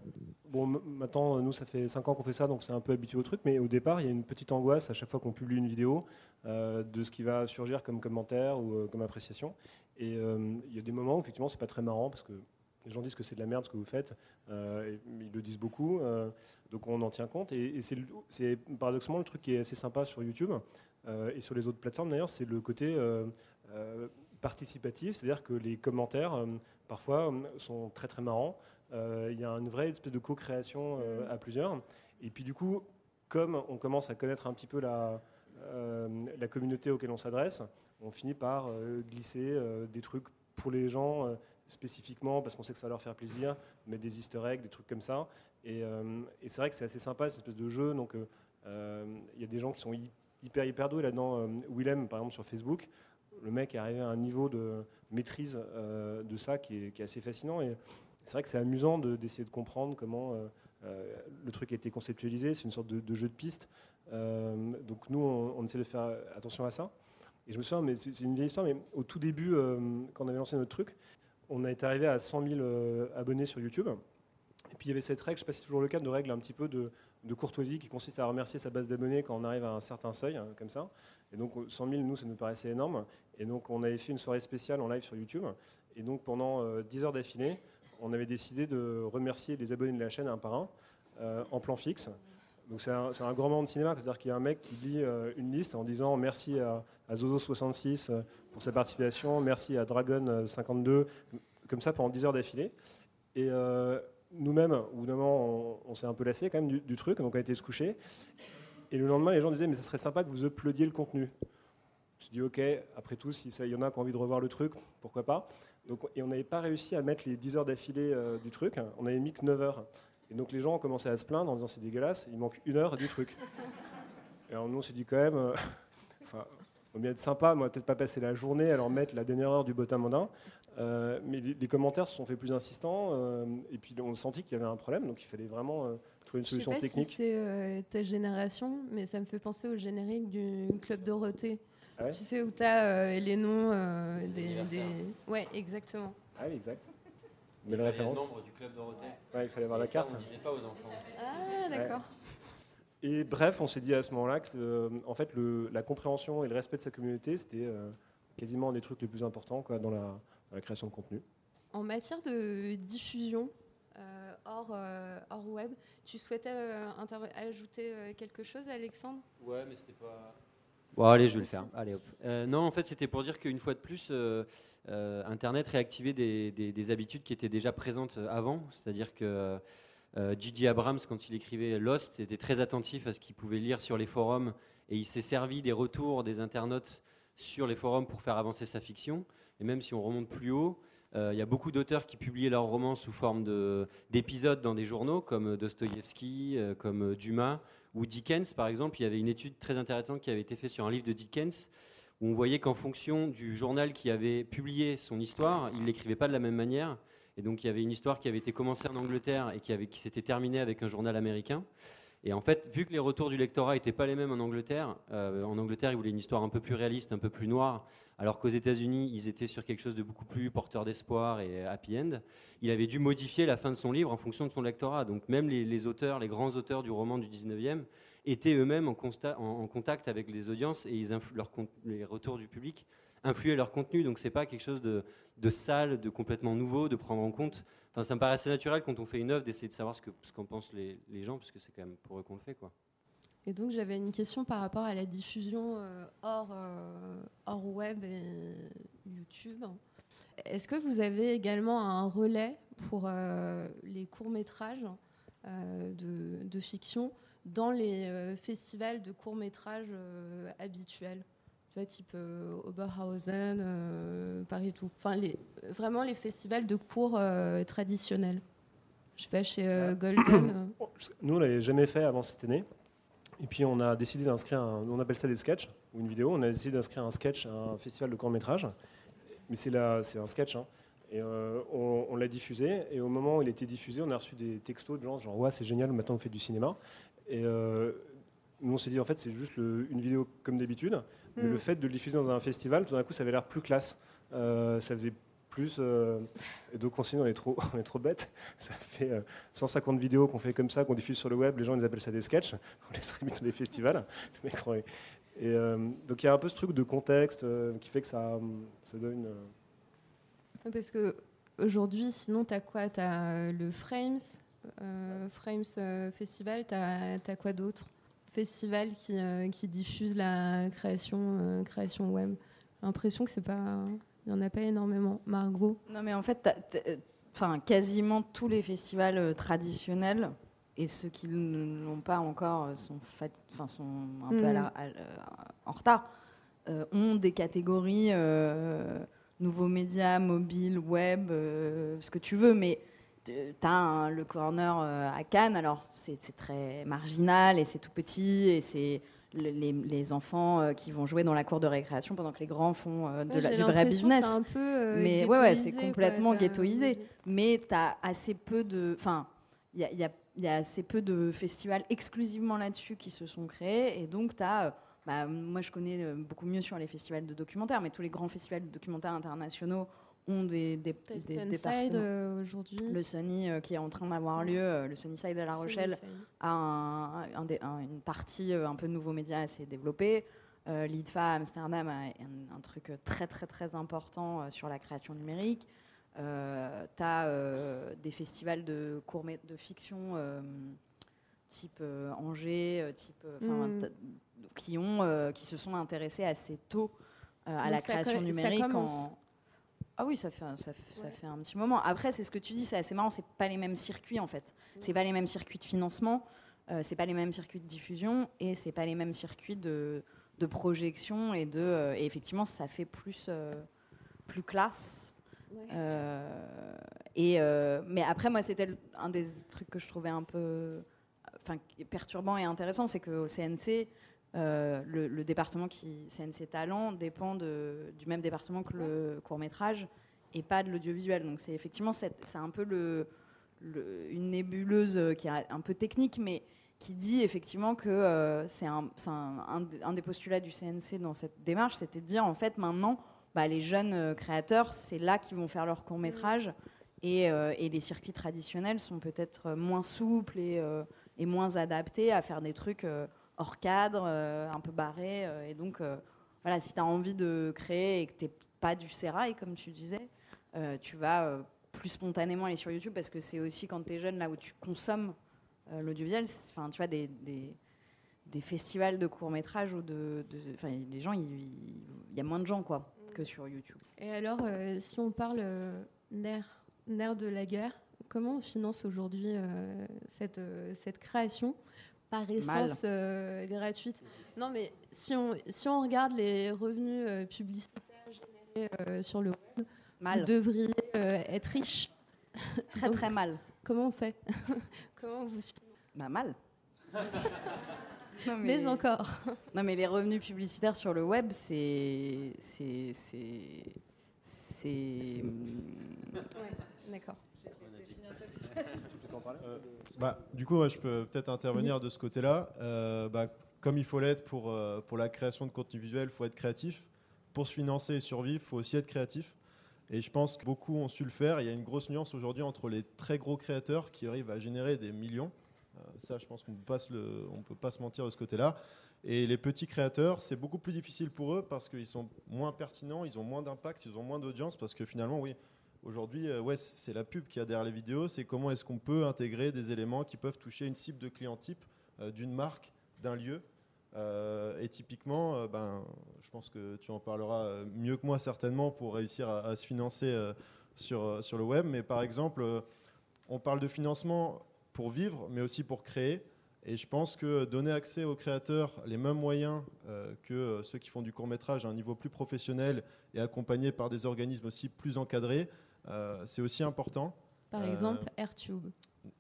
bon. Maintenant, nous, ça fait 5 ans qu'on fait ça, donc c'est un peu habitué au truc. Mais au départ, il y a une petite angoisse à chaque fois qu'on publie une vidéo de ce qui va surgir comme commentaire ou comme appréciation. Et il y a des moments où effectivement, c'est pas très marrant parce que les gens disent que c'est de la merde ce que vous faites, euh, ils le disent beaucoup, euh, donc on en tient compte. Et, c'est paradoxalement le truc qui est assez sympa sur YouTube euh, et sur les autres plateformes d'ailleurs, c'est le côté participatif, c'est-à-dire que les commentaires parfois sont très très marrants. Il y a une vraie espèce de co-création à plusieurs. Et puis du coup, comme on commence à connaître un petit peu la, la communauté auquel on s'adresse, on finit par glisser des trucs pour les gens spécifiquement parce qu'on sait que ça va leur faire plaisir, mettre des easter eggs, des trucs comme ça. Et, euh, c'est vrai que c'est assez sympa, cette espèce de jeu. Donc, euh, euh, il y a des gens qui sont hyper, hyper doués là-dedans. Willem, par exemple, sur Facebook, le mec est arrivé à un niveau de maîtrise de ça qui est, assez fascinant. Et c'est vrai que c'est amusant d'essayer de, comprendre comment le truc a été conceptualisé. C'est une sorte de, jeu de piste. donc, nous, on, essaie de faire attention à ça. Et je me souviens, mais c'est une vieille histoire, mais au tout début, quand on avait lancé notre truc, on été arrivé à 100 000 euh, abonnés sur YouTube. Et puis il y avait cette règle, je ne sais pas si c'est toujours le cas, de règle un petit peu de, courtoisie qui consiste à remercier sa base d'abonnés quand on arrive à un certain seuil, hein, comme ça. Et donc 100 000, nous, ça nous paraissait énorme. Et donc on avait fait une soirée spéciale en live sur YouTube. Et donc pendant 10 euh, heures d'affilée, on avait décidé de remercier les abonnés de la chaîne un par un, euh, en plan fixe. Donc c'est un, grand moment de cinéma, c'est-à-dire qu'il y a un mec qui lit une liste en disant merci à, à Zozo66 pour sa participation, merci à Dragon52, comme ça pendant 10 heures d'affilée. Et euh, nous-mêmes, au bout d'un moment, on, s'est un peu lassé quand même du, truc, donc on a été se coucher. Et le lendemain, les gens disaient, mais ça serait sympa que vous uploadiez le contenu. Je me suis dit, ok, après tout, s'il y en a qui ont envie de revoir le truc, pourquoi pas. Donc, et on n'avait pas réussi à mettre les 10 heures d'affilée euh, du truc, on avait mis que 9 heures. Et donc les gens ont commencé à se plaindre en disant, c'est dégueulasse, il manque une heure du truc. Et alors, nous, on s'est dit quand même, euh, va bien être sympa, moi peut-être pas passer la journée à leur mettre la dernière heure du botamondin, euh, mais les, commentaires se sont fait plus insistants, euh, et puis on sentit qu'il y avait un problème, donc il fallait vraiment euh, trouver une solution Je sais pas technique. Si c'est ta génération, mais ça me fait penser au générique du Club Dorothée. Ah tu sais où tu as les noms des, des, Ouais, exactement. Ah oui, exact. Mais la référence. membre du Club Dorothée. Ouais, il fallait avoir la carte. on ne disait pas aux enfants. Ah, d'accord. Et bref, on s'est dit à ce moment-là que euh, en fait, la compréhension et le respect de sa communauté, c'était euh, quasiment un des trucs les plus importants quoi, dans, la, création de contenu. En matière de diffusion euh, hors, hors, web, tu souhaitais ajouter quelque chose, Alexandre? Ouais, mais c'était pas. Bon, allez, je vais le faire. Allez, hop. non, en fait, c'était pour dire qu'une fois de plus, Internet réactivait des, des, habitudes qui étaient déjà présentes avant. C'est-à-dire que Gigi euh, Abrams, quand il écrivait Lost, était très attentif à ce qu'il pouvait lire sur les forums et il s'est servi des retours des internautes sur les forums pour faire avancer sa fiction. Et même si on remonte plus haut, euh, il y a beaucoup d'auteurs qui publiaient leurs romans sous forme d'épisodes dans des journaux, comme Dostoïevski, euh, comme Dumas ou Dickens, par exemple. Il y avait une étude très intéressante qui avait été faite sur un livre de Dickens, où on voyait qu'en fonction du journal qui avait publié son histoire, il l'écrivait pas de la même manière. Et donc il y avait une histoire qui avait été commencée en Angleterre et qui, s'était terminée avec un journal américain. Et en fait, vu que les retours du lectorat n'étaient pas les mêmes en Angleterre, euh, en Angleterre, ils voulaient une histoire un peu plus réaliste, un peu plus noire, alors qu'aux États-Unis, ils étaient sur quelque chose de beaucoup plus porteur d'espoir et happy end. Il avait dû modifier la fin de son livre en fonction de son lectorat. Donc même les, auteurs, les grands auteurs du roman du 19e, étaient eux-mêmes en, contact avec les audiences et ils leur, les retours du public influer leur contenu. Donc c'est pas quelque chose de, de, sale, de complètement nouveau, de prendre en compte. Enfin, ça me paraît assez naturel quand on fait une œuvre d'essayer de savoir ce qu'en ce qu'en pensent les, gens, parce que c'est quand même pour eux qu'on le fait. Quoi. Et donc j'avais une question par rapport à la diffusion euh, hors, euh, hors web et YouTube. Est-ce que vous avez également un relais pour euh, les courts-métrages de, de, fiction dans les festivals de courts-métrages habituels? Tu vois, type euh, Oberhausen, euh, Paris tout. Enfin, les, vraiment les festivals de cours euh, traditionnels. Je sais pas, chez Golden. Nous, on l'avait jamais fait avant cette année. Et puis, on a décidé d'inscrire, un, on appelle ça des sketchs ou une vidéo. On a décidé d'inscrire un sketch à un festival de court métrage. Mais c'est un sketch. Hein. Et euh, on, on l'a diffusé. Et au moment où il était diffusé, on a reçu des textos de gens genre Ouais, c'est génial, maintenant on fait du cinéma. Et euh, nous, on s'est dit, en fait, c'est juste le, une vidéo comme d'habitude, mais Mm. le fait de le diffuser dans un festival, tout d'un coup, ça avait l'air plus classe. Euh, ça faisait plus. euh, et donc, on s'est dit, on est trop, on est trop bêtes. Ça fait euh, 150 vidéos qu'on fait comme ça, qu'on diffuse sur le web. Les gens, ils appellent ça des sketchs. On les stream dans les festivals. Ouais. Et euh, donc, il y a un peu ce truc de contexte euh, qui fait que ça, ça donne. euh, Parce que aujourd'hui, sinon, tu as quoi? Tu as le Frames, euh, Frames euh, Festival, tu as, quoi d'autre? Festival qui, euh, qui diffuse la création, euh, création web. J'ai l'impression que c'est pas. Il n'y en a pas énormément. Margot Non, mais en fait, t'as- t'as- enfin, quasiment tous les festivals euh, traditionnels et ceux qui ne l'ont pas encore euh, sont, fat- enfin, sont un peu à la- à la- en retard, euh, ont des catégories euh, nouveaux médias, mobile, web, euh, ce que tu veux, mais tu as le corner euh, à Cannes, alors c'est très marginal et c'est tout petit et c'est le- les, les enfants euh, qui vont jouer dans la cour de récréation pendant que les grands font euh, de Ouais, la- j'ai du vrai business. un peu, euh, Mais ouais, ouais, c'est complètement quoi, ghettoisé. mais tu as assez peu de. Enfin, il y a, y y assez peu de festivals exclusivement là-dessus qui se sont créés. Et donc, tu as. Bah, moi, je connais beaucoup mieux sur les festivals de documentaires, mais tous les grands festivals de documentaires internationaux ont des, des, le départements. euh, aujourd'hui. Le Sunny euh, qui est en train d'avoir lieu, euh, le Sunnyside à La Rochelle, a un- un des- un- une partie un peu de nouveaux médias assez développée. Euh, L'IDFA à Amsterdam a un, un truc très très très important euh, sur la création numérique. Euh, tu as des festivals de, court de fiction type Angers, type, Mm. qui, ont, qui se sont intéressés assez tôt à Donc la création numérique. en- Ah oui, ça fait, un- ça, fait- ça Ouais. fait un petit moment. Après, c'est ce que tu dis, c'est assez marrant, c'est pas les mêmes circuits en fait. C'est pas les mêmes circuits de financement, euh, c'est pas les mêmes circuits de diffusion et c'est pas les mêmes circuits de, de projection et de. euh, et effectivement, ça fait plus, euh, plus classe. Ouais. Euh, et mais après, moi, c'était un des trucs que je trouvais un peu enfin, perturbant et intéressant, c'est qu'au CNC, euh, le, le département qui CNC Talent dépend de- du même département que le court métrage et pas de l'audiovisuel. Donc c'est effectivement c'est un peu le, le- une nébuleuse euh, qui est un peu technique, mais qui dit effectivement que euh, c'est un, c'est un- un des- postulats du CNC dans cette démarche, c'était de dire en fait maintenant bah, les jeunes créateurs, c'est là qu'ils vont faire leur court métrage. Et, euh, et les circuits traditionnels sont peut-être moins souples et, et moins adaptés à faire des trucs hors cadre, euh, un peu barrés. euh, et donc, euh, voilà, si tu as envie de créer et que tu n'es pas du sérail, comme tu disais, tu vas plus spontanément aller sur YouTube parce que c'est aussi quand tu es jeune, là où tu consommes l'audiovisuel, enfin, tu vois, des, des, des festivals de courts-métrages ou de. Enfin, les gens, il y a moins de gens, quoi, que sur YouTube. Et alors, euh, si on parle euh, nerf, nerf de la guerre, comment on finance aujourd'hui euh, cette, cette création? Par essence euh, gratuite Non, mais si on, si on regarde les revenus euh, publicitaires générés euh, sur le web, Mal. vous devriez euh, être riche. Très, Donc, très mal. Comment on fait? Comment vous Bah, mal. Non, Mais encore. Non, mais les revenus publicitaires sur le web, c'est. C'est. C'est. C'est. D'accord. Euh, bah, du coup, je peux peut-être intervenir de ce côté-là. Euh, bah, comme il faut l'être pour, euh, pour la création de contenu visuel, il faut être créatif. Pour se financer et survivre, il faut aussi être créatif. Et je pense que beaucoup ont su le faire. Il y a une grosse nuance aujourd'hui entre les très gros créateurs qui arrivent à générer des millions. ça, je pense qu'on ne peut pas se mentir de ce côté-là. Et les petits créateurs, c'est beaucoup plus difficile pour eux parce qu'ils sont moins pertinents, ils ont moins d'impact, ils ont moins d'audience parce que finalement, oui, Aujourd'hui, euh, ouais, c'est la pub qui a derrière les vidéos. C'est comment est-ce qu'on peut intégrer des éléments qui peuvent toucher une cible de client type euh, d'une marque, d'un lieu. Euh, et typiquement, ben, je pense que tu en parleras mieux que moi certainement pour réussir à, se financer sur, sur le web. Mais par exemple, on parle de financement pour vivre, mais aussi pour créer. Et je pense que donner accès aux créateurs les mêmes moyens que ceux qui font du court métrage à un niveau plus professionnel et accompagnés par des organismes aussi plus encadrés, c'est aussi important. Par exemple, euh, AirTube.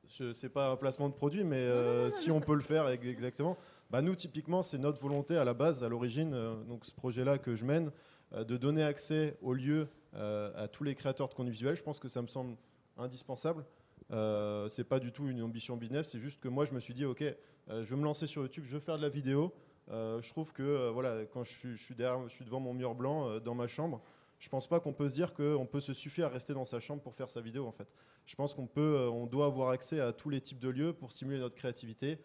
Ce n'est pas un placement de produit, mais euh, si on peut le faire exactement. Bah nous, typiquement, c'est notre volonté à la base, à l'origine, donc ce projet-là que je mène, de donner accès au lieu à tous les créateurs de contenu visuel. Je pense que ça me semble indispensable. Euh, c'est pas du tout une ambition business, c'est juste que moi je me suis dit ok, je vais me lancer sur YouTube, je veux faire de la vidéo. je trouve que voilà, quand je suis, je suis, derrière, je suis devant mon mur blanc dans ma chambre, je pense pas qu'on peut se dire qu'on peut se suffire à rester dans sa chambre pour faire sa vidéo en fait. Je pense qu'on peut, euh, on doit avoir accès à tous les types de lieux pour stimuler notre créativité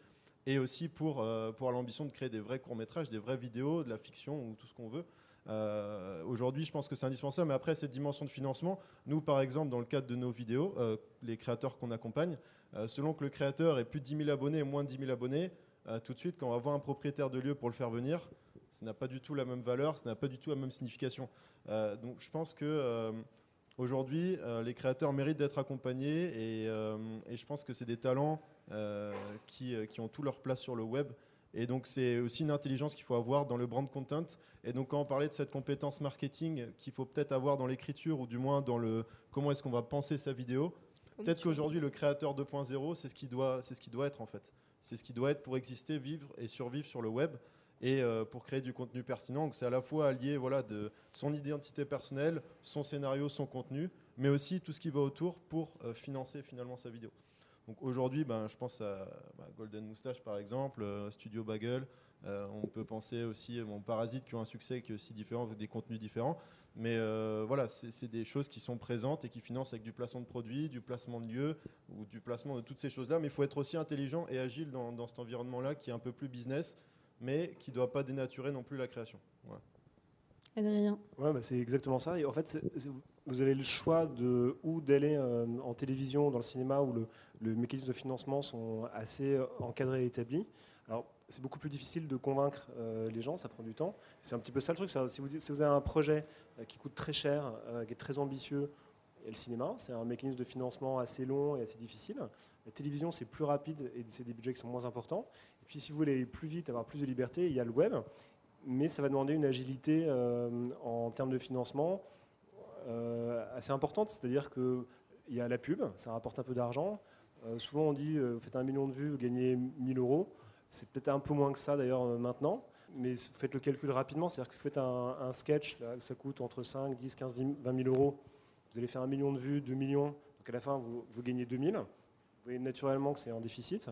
et aussi pour, euh, pour l'ambition de créer des vrais courts-métrages, des vraies vidéos, de la fiction ou tout ce qu'on veut. Euh, aujourd'hui, je pense que c'est indispensable. Mais après, cette dimension de financement, nous, par exemple, dans le cadre de nos vidéos, les créateurs qu'on accompagne, selon que le créateur ait plus de 10 000 abonnés ou moins de 10 000 abonnés, tout de suite, quand on va voir un propriétaire de lieu pour le faire venir, ça n'a pas du tout la même valeur, ça n'a pas du tout la même signification. Euh, donc je pense que euh, aujourd'hui, euh, les créateurs méritent d'être accompagnés et, je pense que c'est des talents qui, qui, ont tout leur place sur le web. Et donc c'est aussi une intelligence qu'il faut avoir dans le brand content. Et donc quand on parlait de cette compétence marketing qu'il faut peut-être avoir dans l'écriture ou du moins dans le comment est-ce qu'on va penser sa vidéo, peut-être qu'aujourd'hui le créateur 2.0 c'est ce qui doit c'est ce qui doit être en fait. C'est ce qui doit être pour exister, vivre et survivre sur le web et euh, pour créer du contenu pertinent. Donc c'est à la fois allier voilà, de son identité personnelle, son scénario, son contenu, mais aussi tout ce qui va autour pour euh, financer finalement sa vidéo. Donc aujourd'hui, ben, je pense à bah, Golden Moustache par exemple, euh, Studio Bagel. on peut penser aussi aux Parasite qui ont un succès qui est aussi différent avec des contenus différents. Mais voilà, c'est des choses qui sont présentes et qui financent avec du placement de produits, du placement de lieux ou du placement de toutes ces choses-là. Mais il faut être aussi intelligent et agile dans cet environnement-là qui est un peu plus business mais qui ne doit pas dénaturer non plus la création. Voilà. Adrien. Ouais, bah c'est exactement ça. Et en fait, vous avez le choix de où d'aller euh, en télévision, dans le cinéma, où le, le, mécanisme de financement sont assez euh, encadrés et établis. Alors, c'est beaucoup plus difficile de convaincre euh, les gens, ça prend du temps. C'est un petit peu ça le truc. si, vous, si, vous, avez un projet qui coûte très cher, qui est très ambitieux, et le cinéma, c'est un mécanisme de financement assez long et assez difficile. La télévision, c'est plus rapide et c'est des budgets qui sont moins importants. Et puis si vous voulez plus vite, avoir plus de liberté, il y a le web, mais ça va demander une agilité euh, en termes de financement euh, assez importante. C'est-à-dire qu'il y a la pub, ça rapporte un peu d'argent. Euh, souvent on dit, vous faites un million de vues, vous gagnez 1000 euros. C'est peut-être un peu moins que ça d'ailleurs maintenant, mais vous faites le calcul rapidement. C'est-à-dire que vous faites un, sketch, ça, coûte entre 5, 10, 15, 20 000 euros. Vous allez faire un million de vues, 2 millions, donc à la fin vous, vous gagnez 2000. Vous voyez naturellement que c'est en déficit.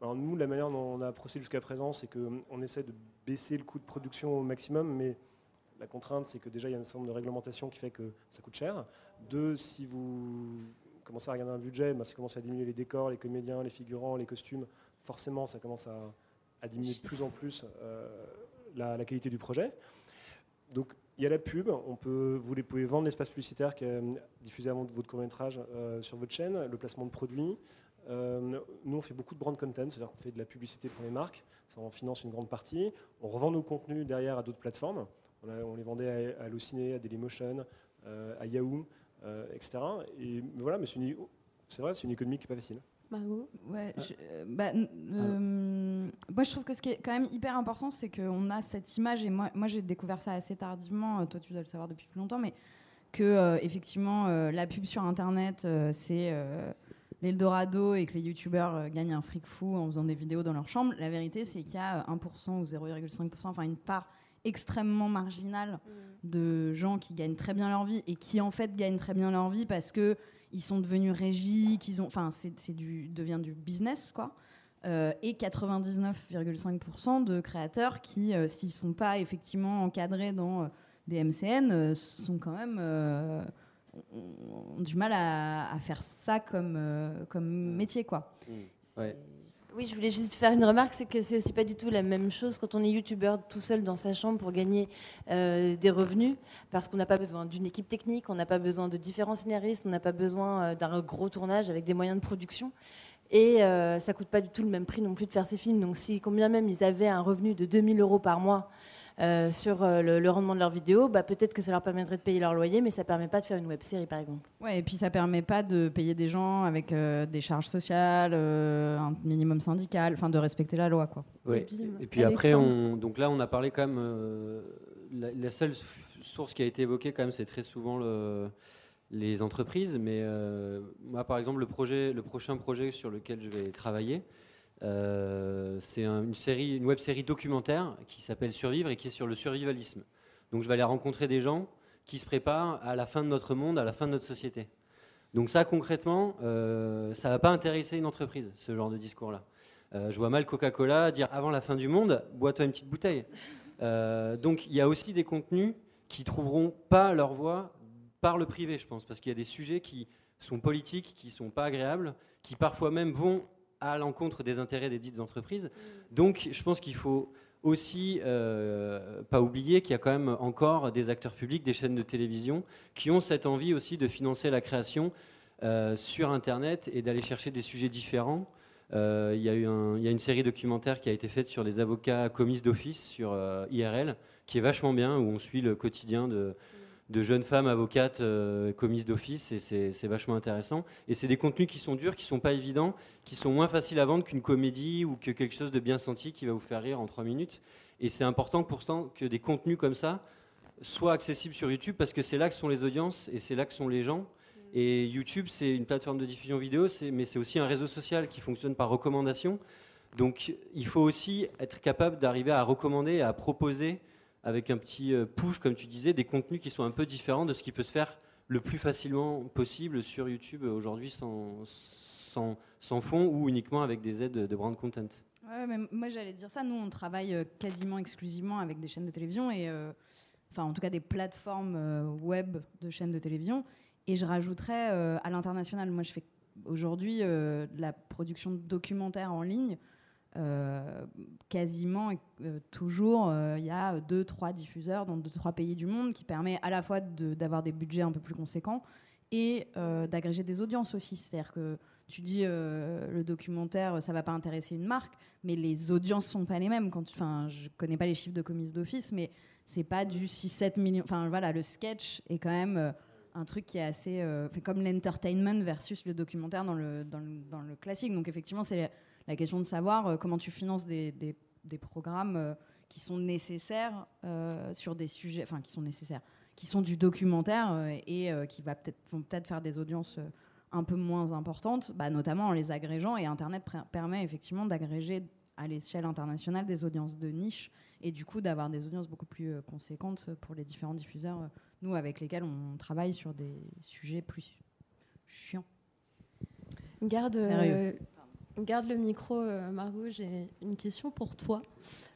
Alors nous, la manière dont on a procédé jusqu'à présent, c'est qu'on essaie de baisser le coût de production au maximum, mais la contrainte, c'est que déjà, il y a un certain nombre de réglementations qui fait que ça coûte cher. Deux, si vous commencez à regarder un budget, ben, ça commence à diminuer les décors, les comédiens, les figurants, les costumes. Forcément, ça commence à, diminuer de plus en plus euh, la, qualité du projet. Donc, il y a la pub. On peut, vous pouvez vendre l'espace publicitaire qui est diffusé avant votre court-métrage euh, sur votre chaîne, le placement de produits. Euh, nous, on fait beaucoup de brand content, c'est-à-dire qu'on fait de la publicité pour les marques, ça en finance une grande partie. On revend nos contenus derrière à d'autres plateformes. On, les vendait à, Allociné, à Dailymotion, euh, à Yahoo, euh, etc. Et voilà, mais c'est vrai, c'est une économie qui n'est pas facile. Ouais, bah, moi, je trouve que ce qui est quand même hyper important, c'est qu'on a cette image, et moi, moi j'ai découvert ça assez tardivement, toi tu dois le savoir depuis plus longtemps, mais que effectivement, la pub sur Internet, c'est l'Eldorado et que les youtubeurs euh, gagnent un fric fou en faisant des vidéos dans leur chambre, la vérité c'est qu'il y a 1% ou 0,5%, enfin une part extrêmement marginal de gens qui gagnent très bien leur vie et qui en fait gagnent très bien leur vie parce que ils sont devenus régis, qu'ils ont, enfin c'est du devient du business quoi. Euh, et 99,5% de créateurs qui, s'ils s'ils sont pas effectivement encadrés dans des MCN, sont quand même ont du mal à, faire ça comme, comme métier quoi. Mmh. Ouais. Oui, je voulais juste faire une remarque, c'est que c'est aussi pas du tout la même chose quand on est youtubeur tout seul dans sa chambre pour gagner euh, des revenus, parce qu'on n'a pas besoin d'une équipe technique, on n'a pas besoin de différents scénaristes, on n'a pas besoin euh, d'un gros tournage avec des moyens de production. Et euh, ça coûte pas du tout le même prix non plus de faire ces films. Donc si combien même ils avaient un revenu de 2000 euros par mois euh, sur euh, le, rendement de leurs vidéos, bah, peut-être que ça leur permettrait de payer leur loyer, mais ça ne permet pas de faire une web série, par exemple. Ouais, et puis ça ne permet pas de payer des gens avec euh, des charges sociales, un minimum syndical, enfin de respecter la loi, quoi. Ouais. Et puis, après, on, donc là, on a parlé quand même. La, seule source qui a été évoquée, quand même, c'est très souvent le les entreprises, mais moi, par exemple, le, projet, le prochain projet sur lequel je vais travailler, euh, c'est une, série, une web série documentaire qui s'appelle Survivre et qui est sur le survivalisme. Donc je vais aller rencontrer des gens qui se préparent à la fin de notre monde, à la fin de notre société. Donc ça, concrètement, euh, ça ne va pas intéresser une entreprise, ce genre de discours-là. Euh, je vois mal Coca-Cola dire avant la fin du monde, bois-toi une petite bouteille. donc il y a aussi des contenus qui trouveront pas leur voie par le privé, je pense, parce qu'il y a des sujets qui sont politiques, qui sont pas agréables, qui parfois même vont à l'encontre des intérêts des dites entreprises. Donc, je pense qu'il faut aussi euh, pas oublier qu'il y a quand même encore des acteurs publics, des chaînes de télévision, qui ont cette envie aussi de financer la création euh, sur Internet et d'aller chercher des sujets différents. Euh, il y, a une série documentaire qui a été faite sur les avocats commis d'office sur IRL, qui est vachement bien, où on suit le quotidien de, de jeunes femmes avocates euh, commises d'office et c'est vachement intéressant. Et c'est des contenus qui sont durs, qui sont pas évidents, qui sont moins faciles à vendre qu'une comédie ou que quelque chose de bien senti qui va vous faire rire en trois minutes. Et c'est important pourtant que des contenus comme ça soient accessibles sur YouTube parce que c'est là que sont les audiences et c'est là que sont les gens. Et YouTube, c'est une plateforme de diffusion vidéo, mais c'est aussi un réseau social qui fonctionne par recommandation. Donc il faut aussi être capable d'arriver à recommander et à proposer avec un petit euh, push, comme tu disais, des contenus qui sont un peu différents de ce qui peut se faire le plus facilement possible sur YouTube aujourd'hui sans, sans, sans fond ou uniquement avec des aides de brand content. Moi j'allais dire ça. Nous, on travaille euh, quasiment exclusivement avec des chaînes de télévision euh, enfin, en tout cas, des plateformes web de chaînes de télévision. Et je rajouterais à l'international. Moi, je fais aujourd'hui la production de documentaires en ligne euh, quasiment euh, toujours, euh, il y a deux, trois diffuseurs dans deux, trois pays du monde qui permet à la fois d'avoir des budgets un peu plus conséquents et d'agréger des audiences aussi. C'est-à-dire que tu dis le documentaire, ça va pas intéresser une marque, mais les audiences sont pas les mêmes. Quand enfin, je connais pas les chiffres de commis d'office, mais c'est pas du 6-7 millions. Enfin voilà, le sketch est quand même un truc qui est assez, comme l'entertainment versus le documentaire dans le, dans le, dans le classique. Donc effectivement, c'est la question de savoir euh, comment tu finances des, des, programmes euh, qui sont nécessaires euh, sur des sujets, enfin qui sont nécessaires, qui sont du documentaire et qui va vont peut-être faire des audiences un peu moins importantes, bah, notamment en les agrégeant. Et Internet permet effectivement d'agréger à l'échelle internationale des audiences de niche et du coup d'avoir des audiences beaucoup plus conséquentes pour les différents diffuseurs, nous avec lesquels on travaille sur des sujets plus chiants. Garde. Garde le micro, euh, Margot. J'ai une question pour toi.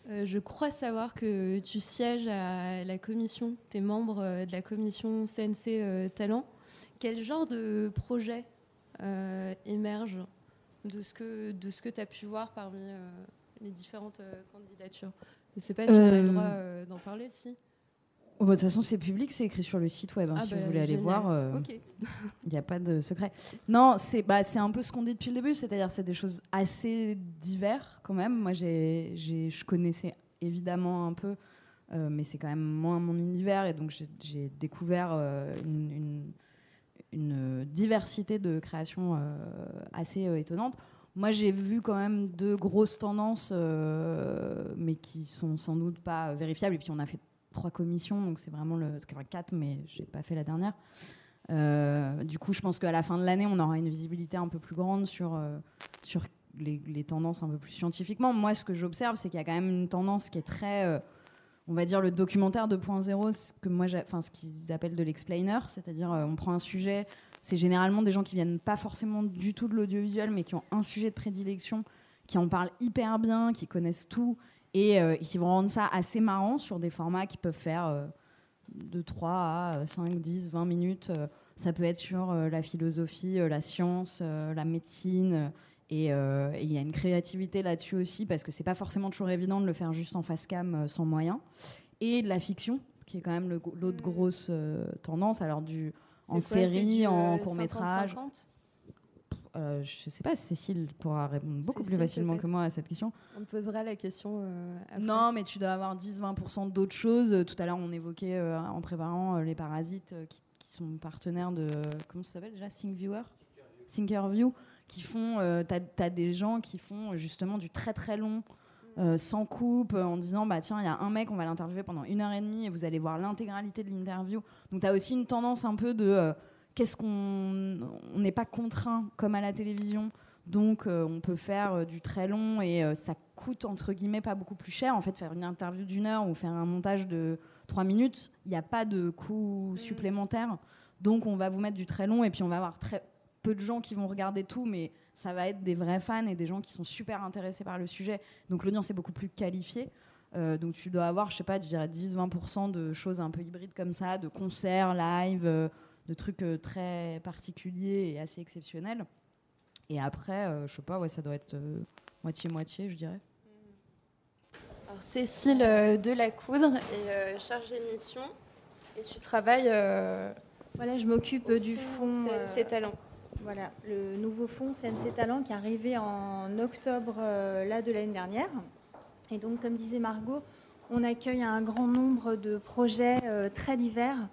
Euh, je crois savoir que tu sièges à la commission, tu es membre euh, de la commission CNC Talent. Quel genre de projet émerge de ce que tu as pu voir parmi les différentes candidatures? Je ne sais pas si on a le droit d'en parler, si. Oh, bah, de toute façon, c'est public, c'est écrit sur le site web. Hein, ah si vous bah, voulez aller voir, euh, il n'y a pas de secret. Non, c'est bah, un peu ce qu'on dit depuis le début, c'est-à-dire c'est des choses assez diverses quand même. Moi, je connaissais évidemment un peu, euh, mais c'est quand même moins mon univers, et donc j'ai découvert euh, une, une, diversité de créations assez étonnante. Moi, j'ai vu quand même deux grosses tendances, mais qui sont sans doute pas vérifiables. Et puis, on a fait trois commissions, donc c'est vraiment le. Enfin, quatre, mais j'ai pas fait la dernière. Euh, du coup, je pense qu'à la fin de l'année, on aura une visibilité un peu plus grande sur, euh, sur les, tendances un peu plus scientifiquement. Moi, ce que j'observe, c'est qu'il y a quand même une tendance qui est très. Euh, on va dire le documentaire 2.0, ce que moi, ce qu'ils appellent de l'explainer, c'est-à-dire on prend un sujet, c'est généralement des gens qui viennent pas forcément du tout de l'audiovisuel, mais qui ont un sujet de prédilection, qui en parlent hyper bien, qui connaissent tout et qui vont rendre ça assez marrant sur des formats qui peuvent faire de 3 à 5, 10, 20 minutes. Ça peut être sur la philosophie, la science, la médecine. Et il y a une créativité là-dessus aussi, parce que c'est pas forcément toujours évident de le faire juste en face cam sans moyen. Et de la fiction, qui est quand même l'autre mm. grosse tendance. Alors, du, en série, en court métrage. Euh, je sais pas, Cécile pourra répondre beaucoup plus facilement que moi à cette question. On te posera la question. Euh, non, mais tu dois avoir 10-20% d'autres choses. Tout à l'heure, on évoquait euh, en préparant les parasites qui, sont partenaires de. Comment ça s'appelle déjà ThinkViewer Thinkerview. Qui font. tu as, des gens qui font justement du très très long. sans coupe, en disant bah tiens, il y a un mec, on va l'interviewer pendant une heure et demie et vous allez voir l'intégralité de l'interview. Donc tu as aussi une tendance un peu de qu'est-ce qu'on on n'est pas contraint comme à la télévision. Donc euh, on peut faire euh, du très long et euh, ça coûte entre guillemets pas beaucoup plus cher. En fait faire une interview d'une heure ou faire un montage de trois minutes il n'y a pas de coût mm. supplémentaire. Donc on va vous mettre du très long et puis on va avoir très peu de gens qui vont regarder tout mais ça va être des vrais fans et des gens qui sont super intéressés par le sujet. Donc l'audience est beaucoup plus qualifiée. Donc tu dois avoir, je sais pas, je dirais 10-20% de choses un peu hybrides comme ça, de concerts, live, de trucs euh, très particuliers et assez exceptionnels. Et après, euh, je sais pas, ouais, ça doit être euh, moitié-moitié, je dirais. Alors, Cécile de la Coudre est chargée de mission et tu travailles. voilà, je m'occupe du fonds. CNC Talents. Voilà, le nouveau fonds CNC Talents qui est arrivé en octobre là de l'année dernière. Et donc, comme disait Margot, on accueille un grand nombre de projets très divers euh,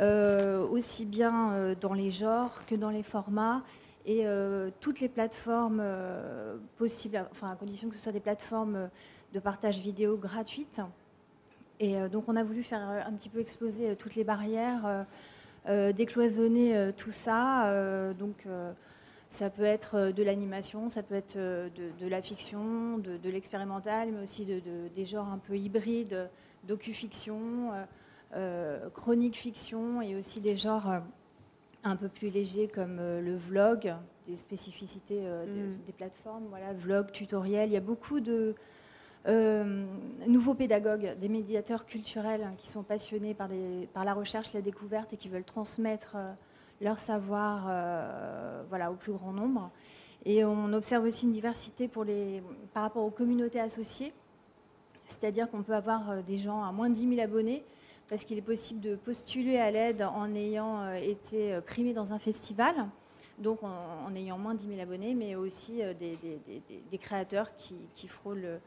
aussi bien euh, dans les genres que dans les formats et euh, toutes les plateformes possibles, enfin à condition que ce soit des plateformes de partage vidéo gratuites. Et donc on a voulu faire un petit peu exploser toutes les barrières, décloisonner tout ça. donc ça peut être de l'animation, ça peut être de, la fiction, de, l'expérimental, mais aussi de, des genres un peu hybrides, docu-fiction. Euh, chronique fiction et aussi des genres euh, un peu plus légers comme euh, le vlog, des spécificités mm. des plateformes, voilà, vlog, tutoriel. Il y a beaucoup de nouveaux pédagogues, des médiateurs culturels hein, qui sont passionnés par, des, par, la recherche, la découverte et qui veulent transmettre leur savoir voilà, au plus grand nombre. Et on observe aussi une diversité pour les, par rapport aux communautés associées, c'est-à-dire qu'on peut avoir des gens à moins de 10 000 abonnés parce qu'il est possible de postuler à l'aide en ayant euh, été euh, primé dans un festival, donc en, ayant moins de 10 000 abonnés, mais aussi euh, des, créateurs qui, frôlent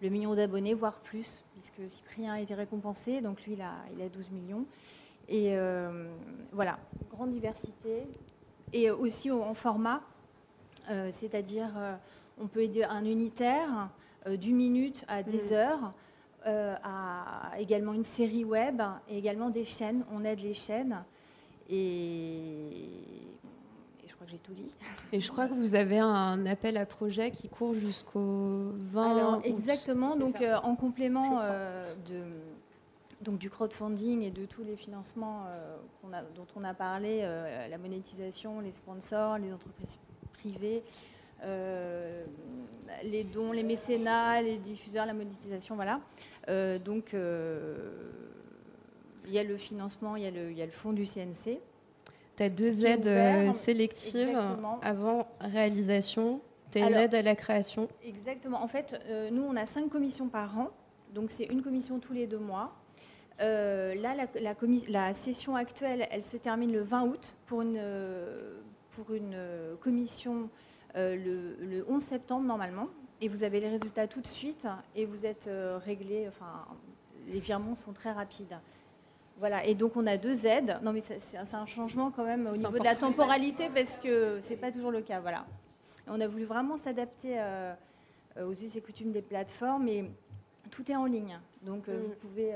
le, million d'abonnés, voire plus, puisque Cyprien a été récompensé, donc lui, il a, il a 12 millions. Et voilà, grande diversité. Et aussi en format, c'est-à-dire on peut aider un unitaire d'une minute à des mm. heures à également une série web et également des chaînes. On aide les chaînes. Et, je crois que j'ai tout dit. Et je crois que vous avez un appel à projet qui court jusqu'au 20 Alors, Exactement. Donc, euh, en complément euh, de, donc, du crowdfunding et de tous les financements dont on a parlé, la monétisation, les sponsors, les entreprises privées, euh, les dons, les mécénats, les diffuseurs, la monétisation, voilà. Euh, donc, euh, il y a le financement, il y a le, il y a le fonds du CNC. Tu as deux aides sélectives avant réalisation. Tu as une aide à la création. Exactement. En fait, nous, on a cinq commissions par an. Donc, c'est une commission tous les deux mois. là, la, la, la, session actuelle, elle se termine le 20 août pour une, pour une commission euh, le, 11 septembre normalement, et vous avez les résultats tout de suite, et vous êtes euh, réglé, enfin, les virements sont très rapides. Voilà, et donc on a deux aides. Non, mais c'est un changement quand même au niveau de la temporalité parce que c'est pas toujours le cas. Voilà. On a voulu vraiment s'adapter euh, aux us et coutumes des plateformes et tout est en ligne. Donc vous mm. pouvez,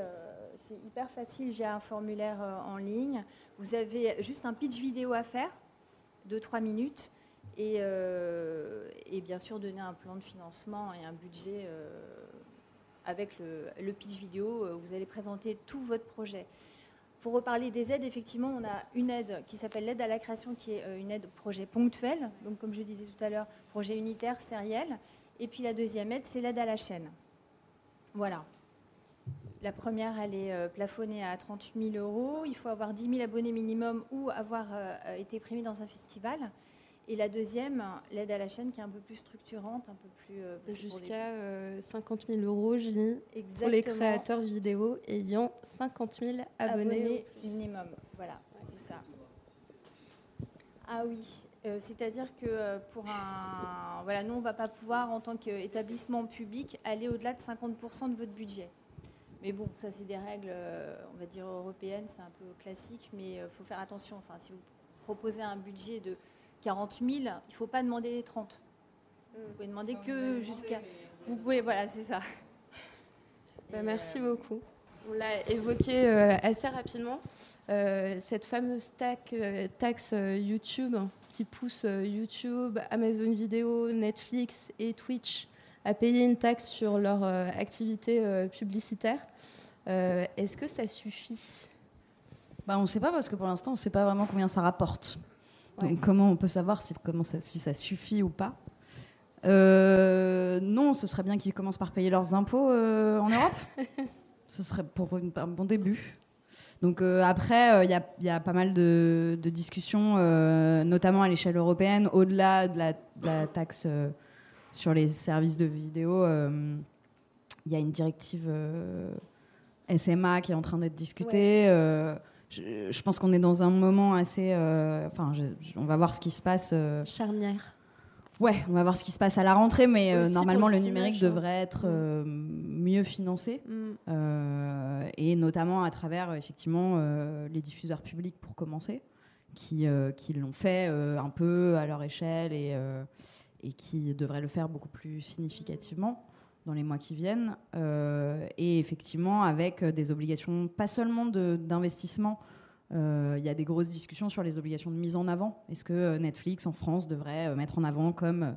c'est hyper facile via un formulaire en ligne. Vous avez juste un pitch vidéo à faire de 3 minutes euh, et, bien sûr donner un plan de financement et un budget euh, avec le, pitch vidéo, vous allez présenter tout votre projet. Pour reparler des aides, effectivement, on a une aide qui s'appelle l'aide à la création, qui est une aide projet ponctuel. Donc, comme je disais tout à l'heure, projet unitaire, sériel. Et puis la deuxième aide, c'est l'aide à la chaîne. Voilà. La première, elle est plafonnée à 38 000 euros. Il faut avoir 10 000 abonnés minimum ou avoir été primé dans un festival. Et la deuxième, l'aide à la chaîne qui est un peu plus structurante, un peu plus... Euh, Jusqu'à 50 000 euh, euros, je lis, pour les créateurs vidéo ayant 50 000 abonnés, minimum. Voilà, c'est ça. Ah oui, euh, c'est-à-dire que pour un... Voilà, nous, on ne va pas pouvoir, en tant qu'établissement public, aller au-delà de 50% de votre budget. Mais bon, ça, c'est des règles, on va dire, européennes, c'est un peu classique, mais il faut faire attention. Enfin, si vous proposez un budget de 40 000, il ne faut pas demander 30. Vous pouvez demander que jusqu'à. Vous pouvez, voilà, c'est ça. Bah, merci beaucoup. On l'a évoqué euh, assez rapidement. Euh, cette fameuse euh, taxe YouTube qui pousse YouTube, Amazon Vidéo, Netflix et Twitch à payer une taxe sur leur activité publicitaire. Est-ce que ça suffit? Bah, On ne sait pas parce que pour l'instant, on ne sait pas vraiment combien ça rapporte comment on peut savoir si, comment ça, si ça suffit ou pas euh, Non, ce serait bien qu'ils commencent par payer leurs impôts euh, en Europe. ce serait pour un bon début. Donc euh, après, il y, a pas mal de, discussions, notamment à l'échelle européenne, au-delà de, la, taxe sur les services de vidéo. Il y a une directive SMA qui est en train d'être discutée je, pense qu'on est dans un moment assez. Euh, enfin, on va voir ce qui se passe. Euh, Charnière. Ouais, on va voir ce qui se passe à la rentrée, mais euh, normalement le numérique hein. devrait être mieux financé, mm. et notamment à travers effectivement les diffuseurs publics pour commencer, qui, qui l'ont fait un peu à leur échelle et, et qui devraient le faire beaucoup plus significativement dans les mois qui viennent. Euh, et effectivement, avec euh, des obligations, pas seulement d'investissement, euh, il y a des grosses discussions sur les obligations de mise en avant. Est-ce que Netflix en France devrait mettre en avant comme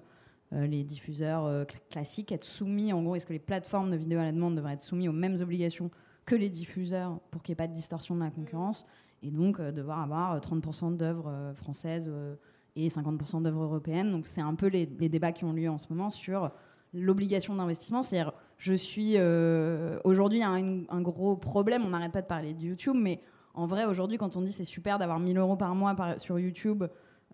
les diffuseurs classiques, être soumis, en gros, est-ce que les plateformes de vidéo à la demande devraient être soumis aux mêmes obligations que les diffuseurs pour qu'il n'y ait pas de distorsion de la concurrence et donc devoir avoir 30% d'œuvres françaises et 50% d'œuvres européennes. Donc c'est un peu les, les, débats qui ont lieu en ce moment sur l'obligation d'investissement. C'est-à-dire, je suis. Euh, aujourd'hui, un, gros problème. On n'arrête pas de parler de YouTube, mais en vrai, aujourd'hui, quand on dit c'est super d'avoir 1000 euros par mois sur YouTube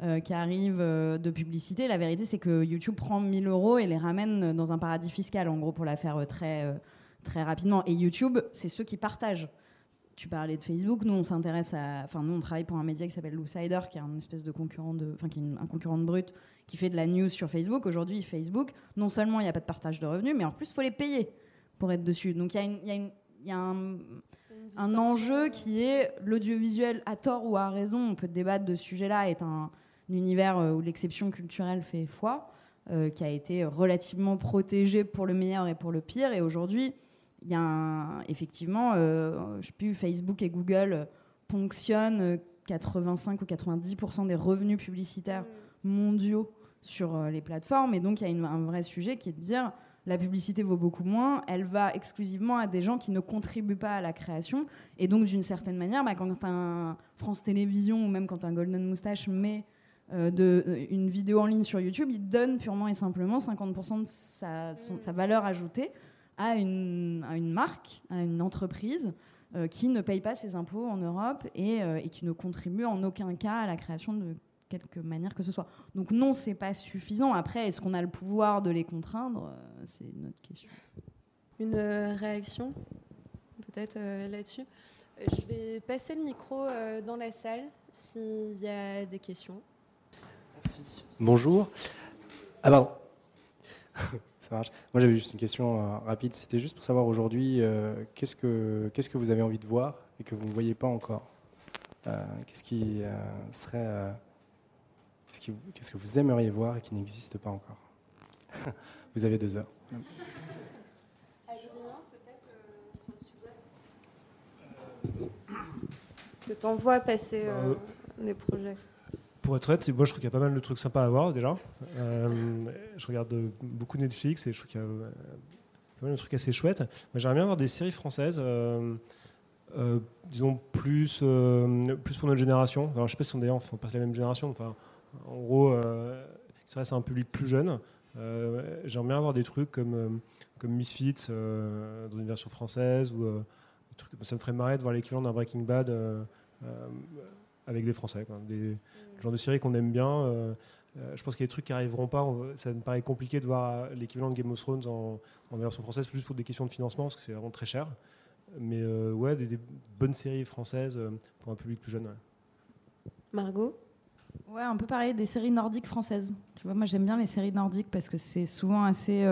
euh, qui arrivent euh, de publicité, la vérité, c'est que YouTube prend 1000 euros et les ramène dans un paradis fiscal, en gros, pour la faire très, très rapidement. Et YouTube, c'est ceux qui partagent tu parlais de Facebook. Nous, on s'intéresse à. Enfin, nous, on travaille pour un média qui s'appelle Loosider, qui est un espèce de concurrent de. Enfin, qui est un concurrent de brut, qui fait de la news sur Facebook. Aujourd'hui, Facebook, non seulement il n'y a pas de partage de revenus, mais en plus, il faut les payer pour être dessus. Donc, il y a, y y a un, un enjeu qui est l'audiovisuel, à tort ou à raison, on peut débattre de ce sujet-là, est un, univers euh, où l'exception culturelle fait foi, euh, qui a été relativement protégé pour le meilleur et pour le pire. Et aujourd'hui, il y a effectivement, euh, je sais plus, Facebook et Google ponctionnent 85 ou 90% des revenus publicitaires mm. mondiaux sur euh, les plateformes. Et donc, il y a un vrai sujet qui est de dire la publicité vaut beaucoup moins, elle va exclusivement à des gens qui ne contribuent pas à la création. Et donc, d'une certaine manière, bah, quand un France Télévisions ou même quand un Golden Moustache met euh, de, une vidéo en ligne sur YouTube, il donne purement et simplement 50% de sa, sa valeur ajoutée à une, à une marque, à une entreprise euh, qui ne paye pas ses impôts en Europe et, euh, et, qui ne contribue en aucun cas à la création de quelque manière que ce soit. Donc non, c'est pas suffisant. Après, est-ce qu'on a le pouvoir de les contraindre? Euh, C'est notre question. Une réaction peut-être là-dessus? Je vais passer le micro dans la salle s'il y a des questions. Merci. Bonjour. Moi, j'avais juste une question euh, rapide. C'était juste pour savoir aujourd'hui, euh, qu'est-ce que qu'est-ce que vous avez envie de voir et que vous ne voyez pas encore? Euh, Qu'est-ce qui serait qu'est-ce, qu'est-ce que vous aimeriez voir et qui n'existe pas encore? Vous avez deux heures. Est-ce que tu en vois passer des projets pour être honnête, moi je trouve qu'il y a pas mal de trucs sympas à voir déjà. Euh, je regarde beaucoup Netflix et je trouve qu'il y a euh, pas mal de trucs assez chouettes. J'aimerais bien avoir des séries françaises. disons plus, plus pour notre génération. Alors, je sais pas si on d'ailleurs on fait la même génération. Enfin, en gros, ça reste un public plus jeune. J'aimerais bien avoir des trucs comme, comme Misfits dans une version française ou ça me ferait marrer de voir l'équivalent d'un Breaking Bad avec des Français. Quoi. Des, le genre de série qu'on aime bien. Euh, euh, je pense qu'il y a des trucs qui n'arriveront pas. ça me paraît compliqué de voir l'équivalent de Game of Thrones en, version française, juste pour des questions de financement, parce que c'est vraiment très cher. Mais euh, ouais, des, bonnes séries françaises pour un public plus jeune. Margot? Ouais, un peu pareil, des séries nordiques françaises. Tu vois, moi j'aime bien les séries nordiques parce que c'est souvent assez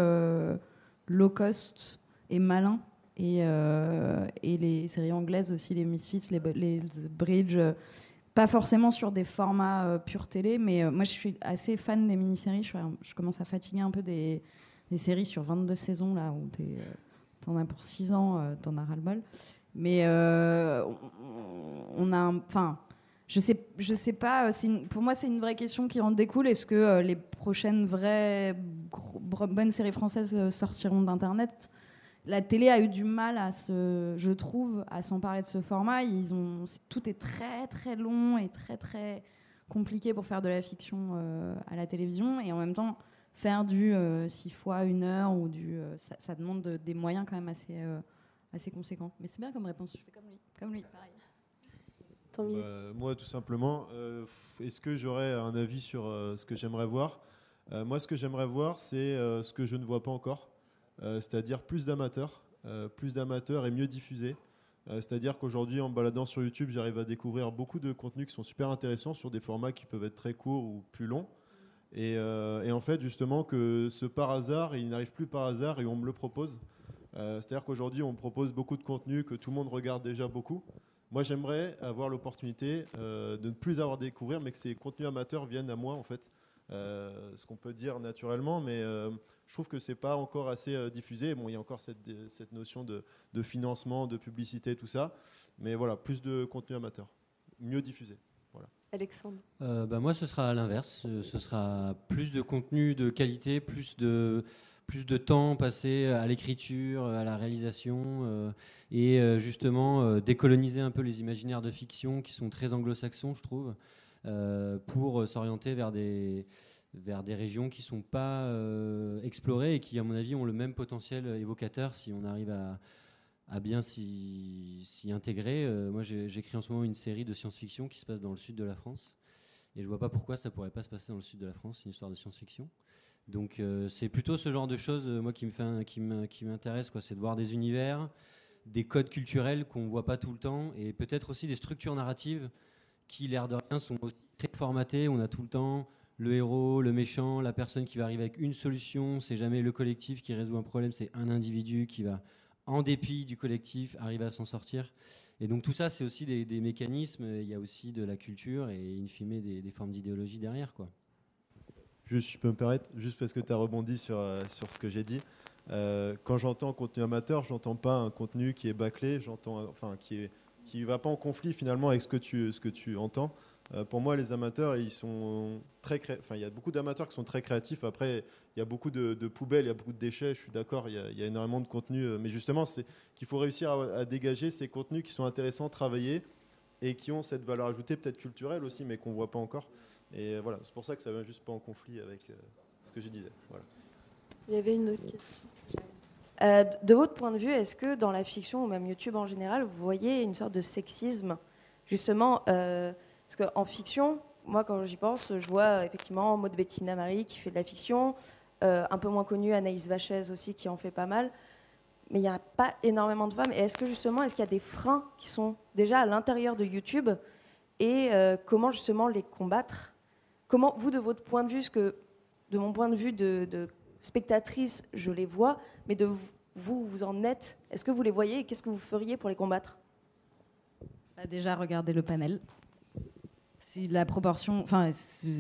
low cost et malin. Et, et, les séries anglaises aussi, les Misfits, les, les Bridge, pas forcément sur des formats euh, pure télé, mais euh, moi je suis assez fan des mini-séries. Je, commence à fatiguer un peu des, séries sur 22 saisons, là, où euh, t'en as pour 6 ans, t'en as ras-le-bol. Mais on, a. Enfin. Je sais, je sais pas. pour moi, c'est une vraie question qui en découle. Est-ce que les prochaines vraies bonnes séries françaises sortiront d'Internet? La télé a eu du mal à se, je trouve, à s'emparer de ce format. Ils ont, tout est très très long et très très compliqué pour faire de la fiction euh, à la télévision et en même temps faire du 6 euh, fois une heure ou du, euh, ça, demande des moyens quand même assez assez conséquents. Mais c'est bien comme réponse. Je fais comme lui, comme lui, pareil. Bah, moi, tout simplement, est-ce que j'aurais un avis sur ce que j'aimerais voir? Moi, ce que j'aimerais voir, c'est ce que je ne vois pas encore. Euh, c'est-à-dire plus d'amateurs, euh, plus d'amateurs et mieux diffusés. Euh, c'est-à-dire qu'aujourd'hui, en baladant sur YouTube, j'arrive à découvrir beaucoup de contenus qui sont super intéressants sur des formats qui peuvent être très courts ou plus longs. Et, en fait, justement, que ce par hasard, il n'arrive plus par hasard et on me le propose. C'est-à-dire qu'aujourd'hui, on me propose beaucoup de contenus que tout le monde regarde déjà beaucoup. Moi, j'aimerais avoir l'opportunité de ne plus avoir à découvrir, mais que ces contenus amateurs viennent à moi, en fait. Ce qu'on peut dire naturellement, mais je trouve que c'est pas encore assez euh, diffusé. Bon, il y a encore cette, cette notion de, de, financement, de publicité, tout ça. Mais voilà, plus de contenu amateur, mieux diffusé. Voilà. Alexandre euh, bah Moi, ce sera à l'inverse. Ce sera plus de contenu de qualité, plus de, plus de temps passé à l'écriture, à la réalisation, euh, et justement décoloniser un peu les imaginaires de fiction qui sont très anglo-saxons, je trouve, pour s'orienter vers des vers des régions qui ne sont pas euh, explorées et qui, à mon avis, ont le même potentiel évocateur si on arrive à, à bien s'y intégrer. Euh, moi, j'écris en ce moment une série de science-fiction qui se passe dans le sud de la France. Et je vois pas pourquoi ça pourrait pas se passer dans le sud de la France, une histoire de science-fiction. Donc euh, c'est plutôt ce genre de choses, moi, qui me qui m'intéresse. C'est de voir des univers, des codes culturels qu'on voit pas tout le temps, et peut-être aussi des structures narratives qui, l'air de rien, sont très formatées. On a tout le temps le héros, le méchant, la personne qui va arriver avec une solution. C'est jamais le collectif qui résout un problème, c'est un individu qui va, en dépit du collectif, arriver à s'en sortir. Et donc tout ça, c'est aussi des, mécanismes. Il y a aussi de la culture et in fine des, formes d'idéologie derrière, quoi. Juste, je peux me permettre, juste parce que tu as rebondi sur, euh, sur ce que j'ai dit. Euh, quand j'entends contenu amateur, j'entends pas un contenu qui est bâclé, j'entends, enfin, qui est qui va pas en conflit finalement avec ce que tu, ce que tu entends. Euh, pour moi, les amateurs, ils sont très Enfin, il y a beaucoup d'amateurs qui sont très créatifs. Après, il y a beaucoup de, poubelles, il y a beaucoup de déchets. Je suis d'accord. Il, y a énormément de contenu. Euh, mais justement, c'est qu'il faut réussir à, dégager ces contenus qui sont intéressants, travailler et qui ont cette valeur ajoutée, peut-être culturelle aussi, mais qu'on voit pas encore. Et voilà, c'est pour ça que ça va juste pas en conflit avec euh, ce que je disais. Il y avait une autre question. De votre point de vue, est-ce que dans la fiction ou même YouTube en général, vous voyez une sorte de sexisme, justement parce qu'en fiction, moi, quand j'y pense, je vois effectivement Maud Bettina Marie qui fait de la fiction, euh, un peu moins connue Anaïs Vachez aussi qui en fait pas mal. Mais il n'y a pas énormément de femmes. Et est-ce que justement, est-ce qu'il y a des freins qui sont déjà à l'intérieur de YouTube et euh, comment justement les combattre? Comment, vous, de votre point de vue, de mon point de vue de, spectatrice, je les vois, mais de vous, vous en êtes Est-ce que vous les voyez et qu'est-ce que vous feriez pour les combattre? Bah, Déjà, regardez le panel la proportion, enfin,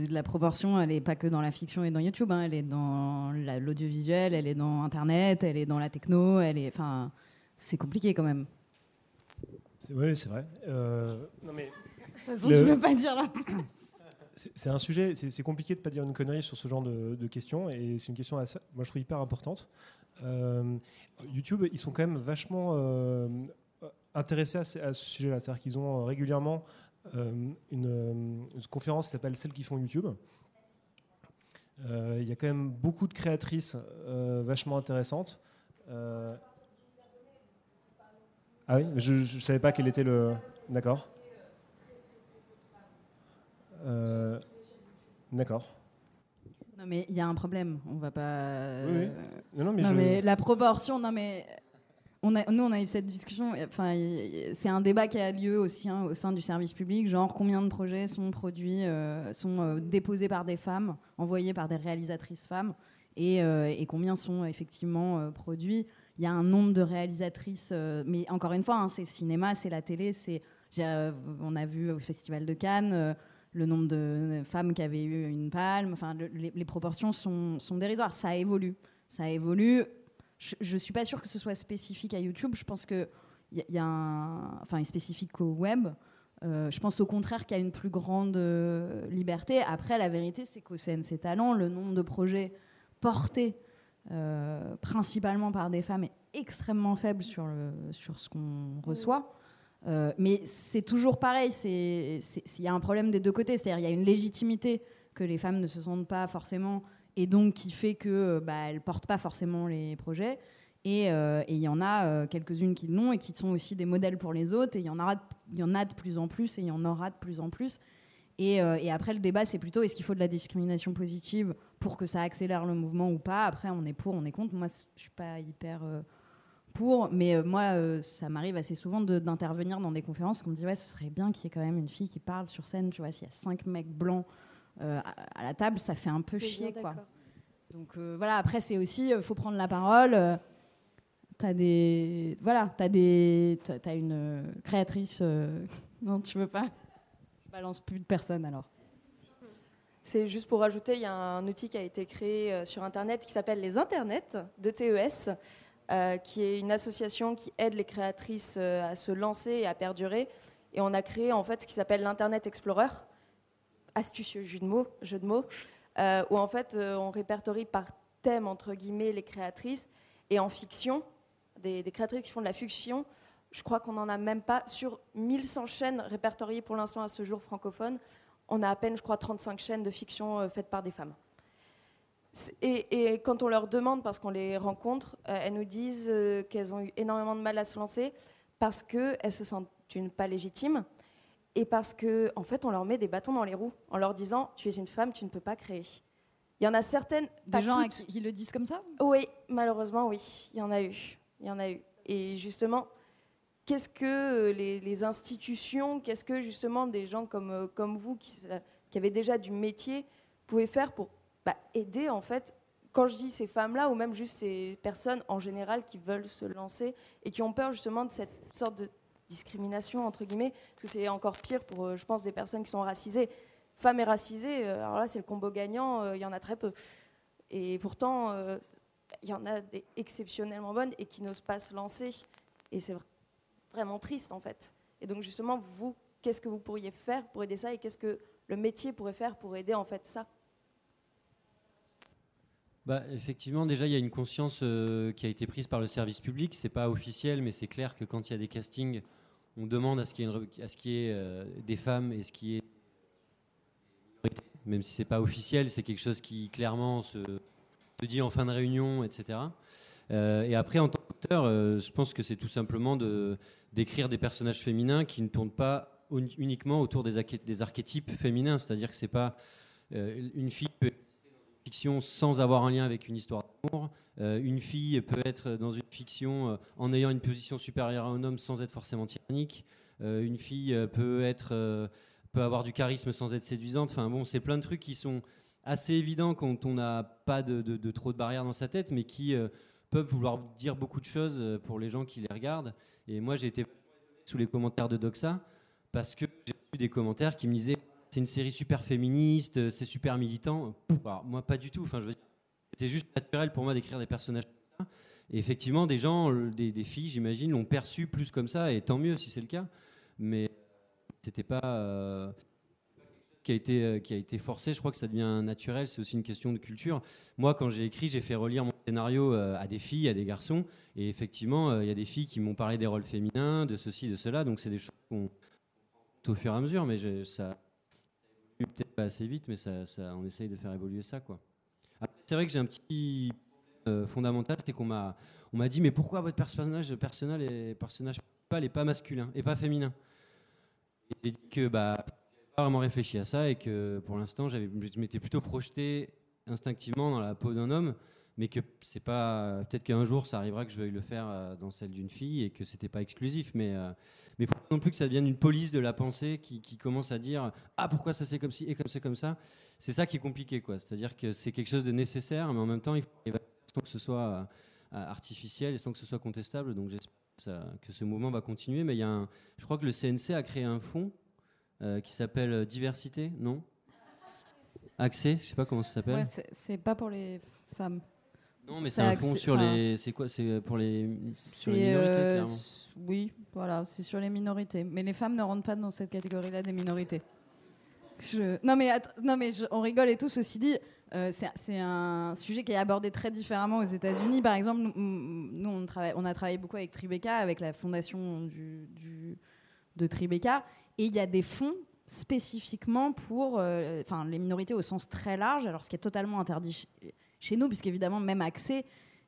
la proportion, elle n'est pas que dans la fiction et dans YouTube, hein, elle est dans l'audiovisuel, elle est dans Internet, elle est dans la techno, elle est, enfin, c'est compliqué quand même. Oui, c'est vrai. Euh, non mais. De toute façon, je ne veux pas dire là. C'est un sujet, c'est compliqué de pas dire une connerie sur ce genre de, questions, et c'est une question, moi je trouve hyper importante. YouTube, ils sont quand même vachement intéressés à, ce sujet-là, c'est-à-dire qu'ils ont régulièrement une, une, conférence qui s'appelle Celles qui font YouTube, euh, il y a quand même beaucoup de créatrices euh, vachement intéressantes. Euh, ah oui, je ne savais pas quel était le. D'accord. D'accord. Non mais il y a un problème, on va pas. Oui, Non, mais, non, mais la proportion, non mais nous, on a eu cette discussion. Enfin, c'est un débat qui a lieu aussi hein, au sein du service public. Genre, combien de projets sont produits, euh, sont euh, déposés par des femmes, envoyés par des réalisatrices femmes, et, euh, combien sont effectivement produits. Il y a un nombre de réalisatrices, mais encore une fois, hein, c'est le cinéma, c'est la télé. C'est, on a vu au Festival de Cannes le nombre de femmes qui avaient eu une palme. Enfin, les, proportions sont, dérisoires. Ça évolue. Ça évolue je ne suis pas sûre que ce soit spécifique à YouTube. Je pense que il y, a un, enfin, spécifique au web. Euh, je pense au contraire qu'il y a une plus grande euh, liberté. Après, la vérité, c'est qu'au CNC Talent, le nombre de projets portés euh, principalement par des femmes est extrêmement faible sur, le, sur ce qu'on reçoit. Mais c'est toujours pareil, il y a un problème des deux côtés. C'est-à-dire il y a une légitimité que les femmes ne se sentent pas forcément et donc qui fait que euh, bah, elles portent pas forcément les projets. Et euh, il y en a euh, quelques-unes qui l'ont et qui sont aussi des modèles pour les autres. Et il y en aura, il y en a de plus en plus et il y en aura de plus en plus. Et, et après, le débat, c'est plutôt est-ce qu'il faut de la discrimination positive pour que ça accélère le mouvement ou pas? Après, on est pour, on est contre. Moi, je suis pas hyper pour, mais moi, ça m'arrive assez souvent d'intervenir dans des conférences qu'on me dit ouais, ce serait bien qu'il y ait quand même une fille qui parle sur scène. Tu vois, s'il y a cinq mecs blancs euh, à, la table, ça fait un peu chier, quoi. Donc euh, voilà, après c'est aussi, il euh, faut prendre la parole. t'as des, voilà, t'as des, t'as une créatrice. non, tu veux pas? Je balance plus de personnes alors. C'est juste pour rajouter, il y a un outil qui a été créé sur Internet qui s'appelle les Internets de TES, qui est une association qui aide les créatrices à se lancer et à perdurer. Et on a créé en fait ce qui s'appelle l'Internet Explorer, astucieux jeu de mots, euh, où en fait euh, on répertorie par thème entre guillemets les créatrices et en fiction, des, créatrices qui font de la fiction. Je crois qu'on n'en a même pas sur 1100 chaînes répertoriées pour l'instant à ce jour francophone. On a à peine, je crois, 35 chaînes de fiction euh, faites par des femmes. Et, et, quand on leur demande, parce qu'on les rencontre, elles nous disent qu'elles ont eu énormément de mal à se lancer parce qu'elles se sentent une pas légitimes et parce que en fait on leur met des bâtons dans les roues en leur disant tu es une femme, tu ne peux pas créer. Il y en a certaines. Des gens qui, le disent comme ça Oui, malheureusement oui, il y en a eu, il y en a eu. Et justement, qu'est-ce que les, institutions, qu'est-ce que justement des gens comme euh, comme vous qui, qui avaient déjà du métier pouvaient faire pour bah, aider en fait quand je dis ces femmes-là, ou même juste ces personnes en général qui veulent se lancer et qui ont peur justement de cette sorte de discrimination, entre guillemets, parce que c'est encore pire pour, euh, je pense, des personnes qui sont racisées. Femmes et racisées, euh, alors là, c'est le combo gagnant, euh, il y en a très peu. Et pourtant, il y en a des exceptionnellement bonnes et qui n'osent pas se lancer. Et c'est vraiment triste, en fait. Et donc, justement, vous, qu'est-ce que vous pourriez faire pour aider ça et qu'est-ce que le métier pourrait faire pour aider, en fait, ça? Bah, effectivement, déjà, il y a une conscience qui a été prise par le service public. C'est pas officiel, mais c'est clair que quand il y a des castings, on demande à ce qu'il y ait, euh, des femmes et ce qui est même si c'est pas officiel, c'est quelque chose qui clairement se, dit en fin de réunion, etc. Euh, et après, en tant qu'auteur, euh, je pense que c'est tout simplement de, d'écrire des personnages féminins qui ne tournent pas uniquement autour des, archétypes féminins, c'est-à-dire que c'est pas une fille peut fiction sans avoir un lien avec une histoire d'amour. Euh, une fille peut être dans une fiction euh, en ayant une position supérieure à un homme sans être forcément tyrannique. Euh, une fille peut être peut avoir du charisme sans être séduisante. Enfin bon, c'est plein de trucs qui sont assez évidents quand on n'a pas de, trop de barrières dans sa tête, mais qui peuvent vouloir dire beaucoup de choses pour les gens qui les regardent. Et moi, j'ai été sous les commentaires de Doxa parce que j'ai eu des commentaires qui me disaient c'est une série super féministe, euh, c'est super militant. moi, pas du tout. Enfin, c'était juste naturel pour moi d'écrire des personnages comme ça. Et effectivement, des gens, des, filles, j'imagine, l'ont perçu plus comme ça, et tant mieux si c'est le cas. Mais c'était pas, euh, qui a été euh, qui a été forcé. Je crois que ça devient naturel. C'est aussi une question de culture. Moi, quand j'ai écrit, j'ai fait relire mon scénario euh, à des filles, à des garçons, et effectivement, euh, il y a des filles qui m'ont parlé des rôles féminins, de ceci, de cela. Donc, c'est des choses qu'on au fur et à mesure, mais ça peut-être pas assez vite, mais ça, on essaye de faire évoluer ça, quoi. C'est vrai que j'ai un petit euh, fondamental, c'est qu'on m'a on m'a dit mais pourquoi votre personnage personnel et personnage principal est pas masculin et pas féminin? Et j'ai dit que bah pas vraiment réfléchi à ça et que pour l'instant j'avais je m'étais plutôt projeté instinctivement dans la peau d'un homme mais que c'est pas peut-être qu'un jour ça arrivera que je veuille le faire euh, dans celle d'une fille et que c'était pas exclusif mais euh, mais faut pas non plus que ça devienne une police de la pensée qui, qui commence à dire ah pourquoi ça c'est comme ci et comme c'est comme ça? C'est ça qui est compliqué quoi. C'est-à-dire que c'est quelque chose de nécessaire mais en même temps il faut que ce soit euh, artificiel et sans que ce soit contestable. Donc j'espère que, ce mouvement va continuer. Mais il y a un, je crois que le CNC a créé un fonds euh, qui s'appelle diversité non? Accès je sais pas comment ça s'appelle. Ouais, c'est pas pour les femmes. Non, mais C'est un axé- fond sur les. C'est quoi C'est pour les, sur les minorités, euh, oui, voilà, c'est sur les minorités. Mais les femmes ne rentrent pas dans cette catégorie-là des minorités. Je- Non mais, non mais je- on rigole et tout. Ceci dit, euh, c'est un sujet qui est abordé très différemment aux États-Unis. Par exemple, nous, nous, on, travaille, on a travaillé beaucoup avec Tribeca, avec la fondation du, du- de Tribeca, et il y a des fonds spécifiquement pour, euh, les minorités au sens très large. Alors, ce qui est totalement interdit chez nous, puisqu'évidemment, même accès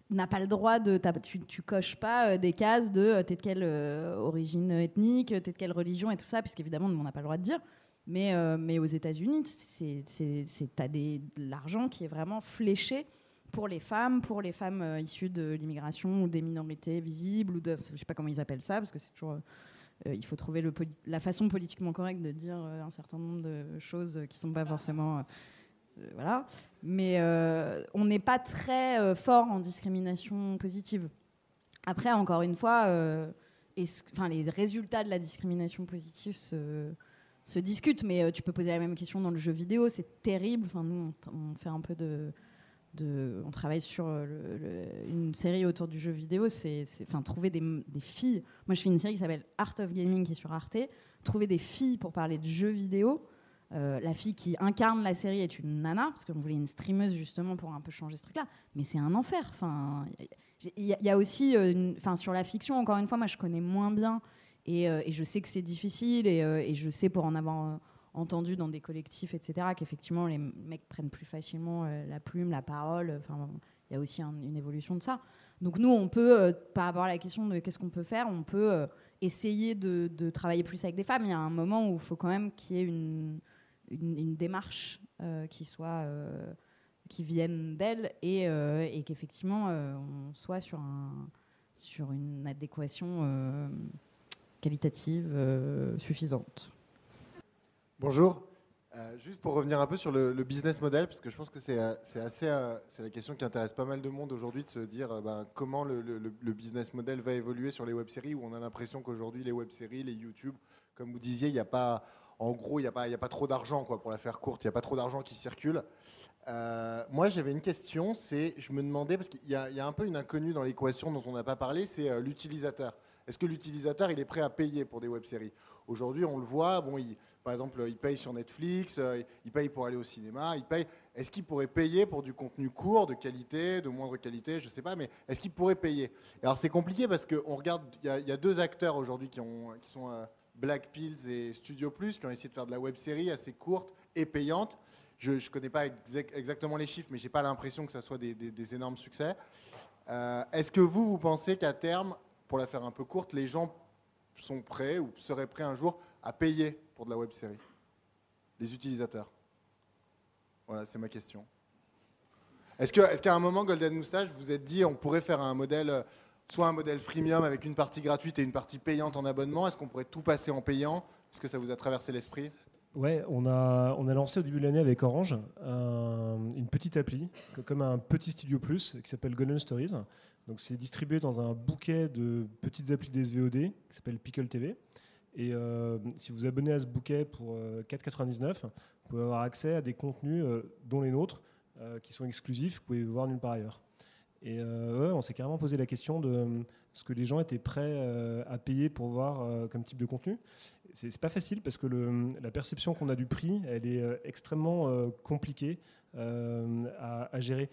n'a pas le droit de. Tu, coches pas euh, des cases de euh, t'es de quelle euh, origine ethnique, t'es de quelle religion et tout ça, puisqu'évidemment, on n'a pas le droit de dire. Mais, mais aux États-Unis, t'as de l'argent qui est vraiment fléché pour les femmes, pour les femmes issues de l'immigration ou des minorités visibles, ou de, je sais pas comment ils appellent ça, parce que c'est toujours. il faut trouver le la façon politiquement correcte de dire un certain nombre de choses qui sont pas forcément. Euh, voilà. Mais euh, on n'est pas très euh, fort en discrimination positive. Après, encore une fois, enfin, les résultats de la discrimination positive se, se discutent, mais tu peux poser la même question dans le jeu vidéo, c'est terrible. Nous, on, fait un peu de, de- on travaille sur une série autour du jeu vidéo. C'est, trouver des, des filles. Moi, je fais une série qui s'appelle Art of Gaming qui est sur Arte. Trouver des filles pour parler de jeux vidéo. Euh, la fille qui incarne la série est une nana, parce qu'on voulait une streameuse justement pour un peu changer ce truc-là. Mais c'est un enfer. Enfin, il y, a- aussi, euh, enfin, sur la fiction, encore une fois, moi je connais moins bien et, euh, je sais que c'est difficile et, je sais pour en avoir entendu dans des collectifs, etc., qu'effectivement les mecs prennent plus facilement la plume, la parole. Enfin, il y a aussi un- une évolution de ça. Donc nous, on peut, par rapport à la question de qu'est-ce qu'on peut faire, on peut essayer de, de travailler plus avec des femmes. Il y a un moment où il faut quand même qu'il y ait une, une, démarche euh, qui soit euh, qui vienne d'elles et, euh, et qu'effectivement on soit sur un sur une adéquation qualitative suffisante. Bonjour. Juste pour revenir un peu sur le, business model, parce que je pense que c'est assez, c'est la question qui intéresse pas mal de monde aujourd'hui de se dire ben, comment le, le- le business model va évoluer sur les web-séries, où on a l'impression qu'aujourd'hui les web-séries, les YouTube, comme vous disiez, il n'y a pas, en gros, il n'y a a pas trop d'argent, quoi, pour la faire courte, il n'y a pas trop d'argent qui circule. Euh, moi, j'avais une question, c'est, je me demandais, parce qu'il y, y a un peu une inconnue dans l'équation dont on n'a pas parlé, c'est euh, l'utilisateur. Est-ce que l'utilisateur, il est prêt à payer pour des web-séries? Aujourd'hui, on le voit, bon, il, par exemple, il paye sur Netflix, euh, il paye pour aller au cinéma, il paye. Est-ce qu'il pourrait payer pour du contenu court, de qualité, de moindre qualité, je ne sais pas, mais est-ce qu'il pourrait payer? Alors c'est compliqué parce qu'on regarde, il y, y a deux acteurs aujourd'hui qui, qui sont Black Pills et Studio Plus, qui ont essayé de faire de la web-série assez courte et payante. Je ne connais pas exact- exactement les chiffres, mais j'ai pas l'impression que ça soit des, énormes succès. Euh, Est-ce que vous, vous pensez qu'à terme, pour la faire un peu courte, les gens sont prêts ou seraient prêts un jour à payer pour de la web série? Les utilisateurs Voilà, c'est ma question. Est-ce qu'à un moment, Golden Moustache, vous vous êtes dit on pourrait faire un modèle, euh, soit un modèle freemium avec une partie gratuite et une partie payante en abonnement Est-ce qu'on pourrait tout passer en payant? Est-ce que ça vous a traversé l'esprit? Ouais, on a, on a lancé au début de l'année avec Orange un- une petite appli, co- comme un petit studio plus, qui s'appelle Golden Stories. Donc c'est distribué dans un bouquet de petites applis d'SVOD qui s'appelle Pickle TV. Et euh, si vous abonnez à ce bouquet pour euh, 4,99, vous pouvez avoir accès à des contenus, euh, dont les nôtres, euh, qui sont exclusifs, que vous pouvez voir nulle part ailleurs. Et euh, on s'est carrément posé la question de euh, ce que les gens étaient prêts euh, à payer pour voir euh, comme type de contenu? c'est pas facile parce que la perception qu'on a du prix, elle est extrêmement compliquée à, gérer.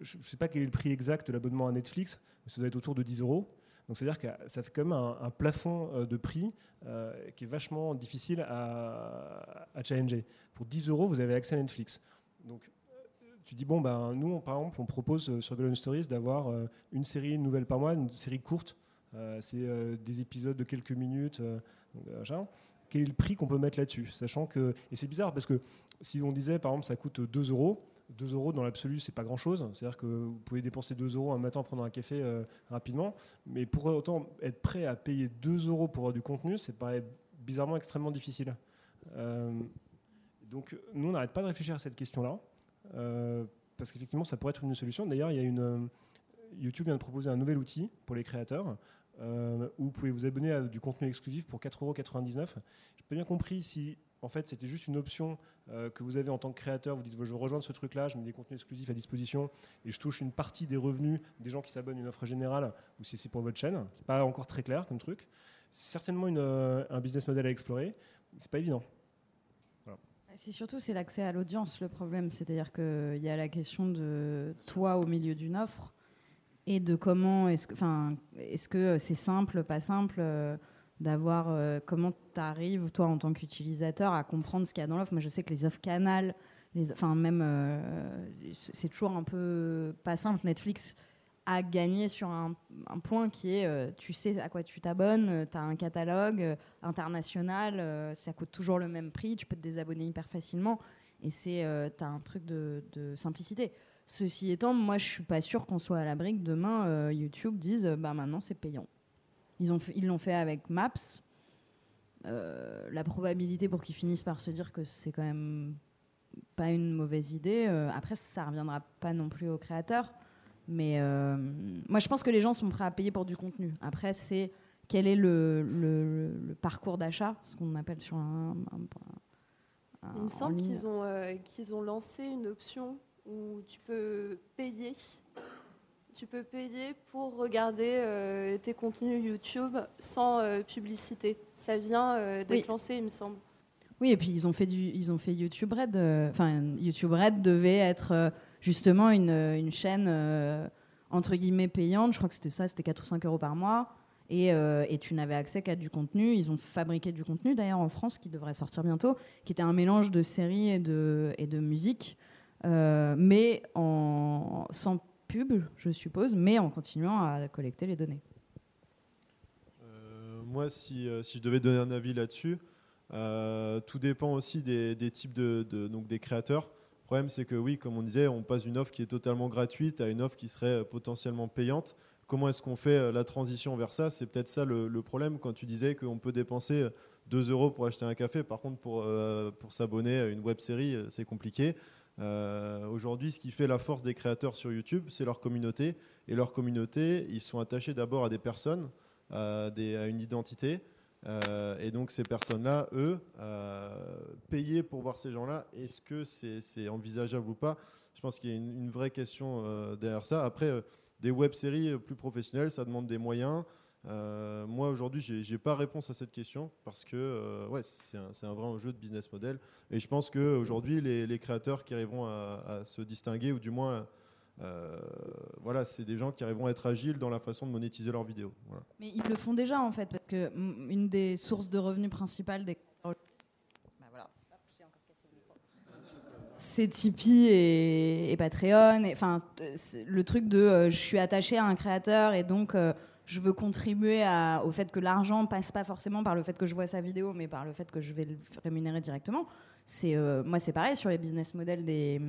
Je ne sais pas quel est le prix exact de l'abonnement à Netflix, mais ça doit être autour de 10 euros. Donc c'est-à-dire que ça fait quand même un, plafond de prix qui est vachement difficile à, à, challenger. Pour 10 euros, vous avez accès à Netflix. Donc tu dis, bon, ben, nous, on, par exemple, on propose sur Golden Stories d'avoir une série, une nouvelle par mois, une série courte. Euh, c'est des épisodes de quelques minutes. Quel est le prix qu'on peut mettre là-dessus? Sachant que, et c'est bizarre parce que si on disait par exemple ça coûte 2 euros, 2 euros dans l'absolu, c'est pas grand chose. C'est-à-dire que vous pouvez dépenser 2 euros un matin en prenant un café euh, rapidement. Mais pour autant, être prêt à payer 2 euros pour avoir du contenu, c'est paraît bizarrement extrêmement difficile. Euh, donc, nous, on n'arrête pas de réfléchir à cette question-là. Euh, parce qu'effectivement, ça pourrait être une solution. D'ailleurs, il y a une. Euh, YouTube vient de proposer un nouvel outil pour les créateurs euh, où vous pouvez vous abonner à du contenu exclusif pour 4,99€. Je n'ai pas bien compris si en fait c'était juste une option que vous avez en tant que créateur. Vous dites je veux rejoindre ce truc-là, je mets des contenus exclusifs à disposition et je touche une partie des revenus des gens qui s'abonnent à une offre générale ou si c'est pour votre chaîne. C'est pas encore très clair comme truc. C'est certainement un business model à explorer. C'est pas évident. C'est surtout c'est l'accès à l'audience le problème. C'est-à-dire qu'il y a la question de toi au milieu d'une offre et de comment est-ce que, enfin, est-ce que c'est simple, pas simple euh, d'avoir euh, comment tu arrives toi en tant qu'utilisateur à comprendre ce qu'il y a dans l'offre? Moi, je sais que les offres canal, enfin même, euh, c'est toujours un peu pas simple. Netflix a gagné sur un, point qui est, euh, tu sais à quoi tu t'abonnes, euh, tu as un catalogue euh, international, ça coûte toujours le même prix, tu peux te désabonner hyper facilement, et c'est, tu as un truc de, simplicité. Ceci étant, moi, je suis pas sûre qu'on soit à l'abri que demain, euh, YouTube dise euh, bah, maintenant c'est payant. Ils l'ont ils fait avec Maps. Euh, la probabilité pour qu'ils finissent par se dire que c'est quand même pas une mauvaise idée. Euh, après, ça reviendra pas non plus aux créateurs. Mais euh, moi, je pense que les gens sont prêts à payer pour du contenu. Après, c'est quel est le, le, le parcours d'achat, ce qu'on appelle sur un. un, un Il me semble qu'ils ont, euh, qu'ils ont lancé une option où tu peux payer. Tu peux payer pour regarder euh, tes contenus YouTube sans euh, publicité. Ça vient d'être Oui. lancé, il me semble. Oui, et puis ils ont fait du, ils ont fait YouTube Red. Enfin, YouTube Red devait être justement une, une chaîne euh, entre guillemets payante. Je crois que c'était ça, c'était 4 ou 5 euros par mois. Et, euh, et tu n'avais accès qu'à du contenu. Ils ont fabriqué du contenu d'ailleurs en France qui devrait sortir bientôt, qui était un mélange de séries et de, musique, euh, mais sans pub, je suppose, mais en continuant à collecter les données. Euh, moi, si, euh, je devais donner un avis là-dessus, euh, tout dépend aussi des, types de- donc des créateurs. Le problème, c'est que oui, comme on disait, on passe d'une offre qui est totalement gratuite à une offre qui serait euh, potentiellement payante. Comment est-ce qu'on fait euh, la transition vers ça? C'est peut-être ça le, problème quand tu disais qu'on peut dépenser euh, 2 euros pour acheter un café. Par contre, pour, euh, pour s'abonner à une web série, euh, c'est compliqué. Euh, Aujourd'hui, ce qui fait la force des créateurs sur YouTube, c'est leur communauté. Et leur communauté, ils sont attachés d'abord à des personnes, à une identité. Euh, et donc ces personnes-là, eux, euh, payer pour voir ces gens-là, est-ce que c'est envisageable ou pas? Je pense qu'il y a une, vraie question euh, derrière ça. Après, des web-séries plus professionnelles, ça demande des moyens. Moi, aujourd'hui, j'ai j'ai pas réponse à cette question parce que ouais, c'est un, vrai enjeu de business model. Et je pense qu'aujourd'hui, les, les créateurs qui arriveront à se distinguer, ou du moins, euh, voilà, c'est des gens qui arriveront à être agiles dans la façon de monétiser leurs vidéos. Mais ils le font déjà en fait, parce que une des sources de revenus principales des. Bah, voilà. C'est Tipeee et, Patreon. Enfin, le truc de euh, je suis attaché à un créateur et donc euh, je veux contribuer au fait que l'argent passe pas forcément par le fait que je vois sa vidéo, mais par le fait que je vais le rémunérer directement. C'est moi, c'est pareil sur les business models des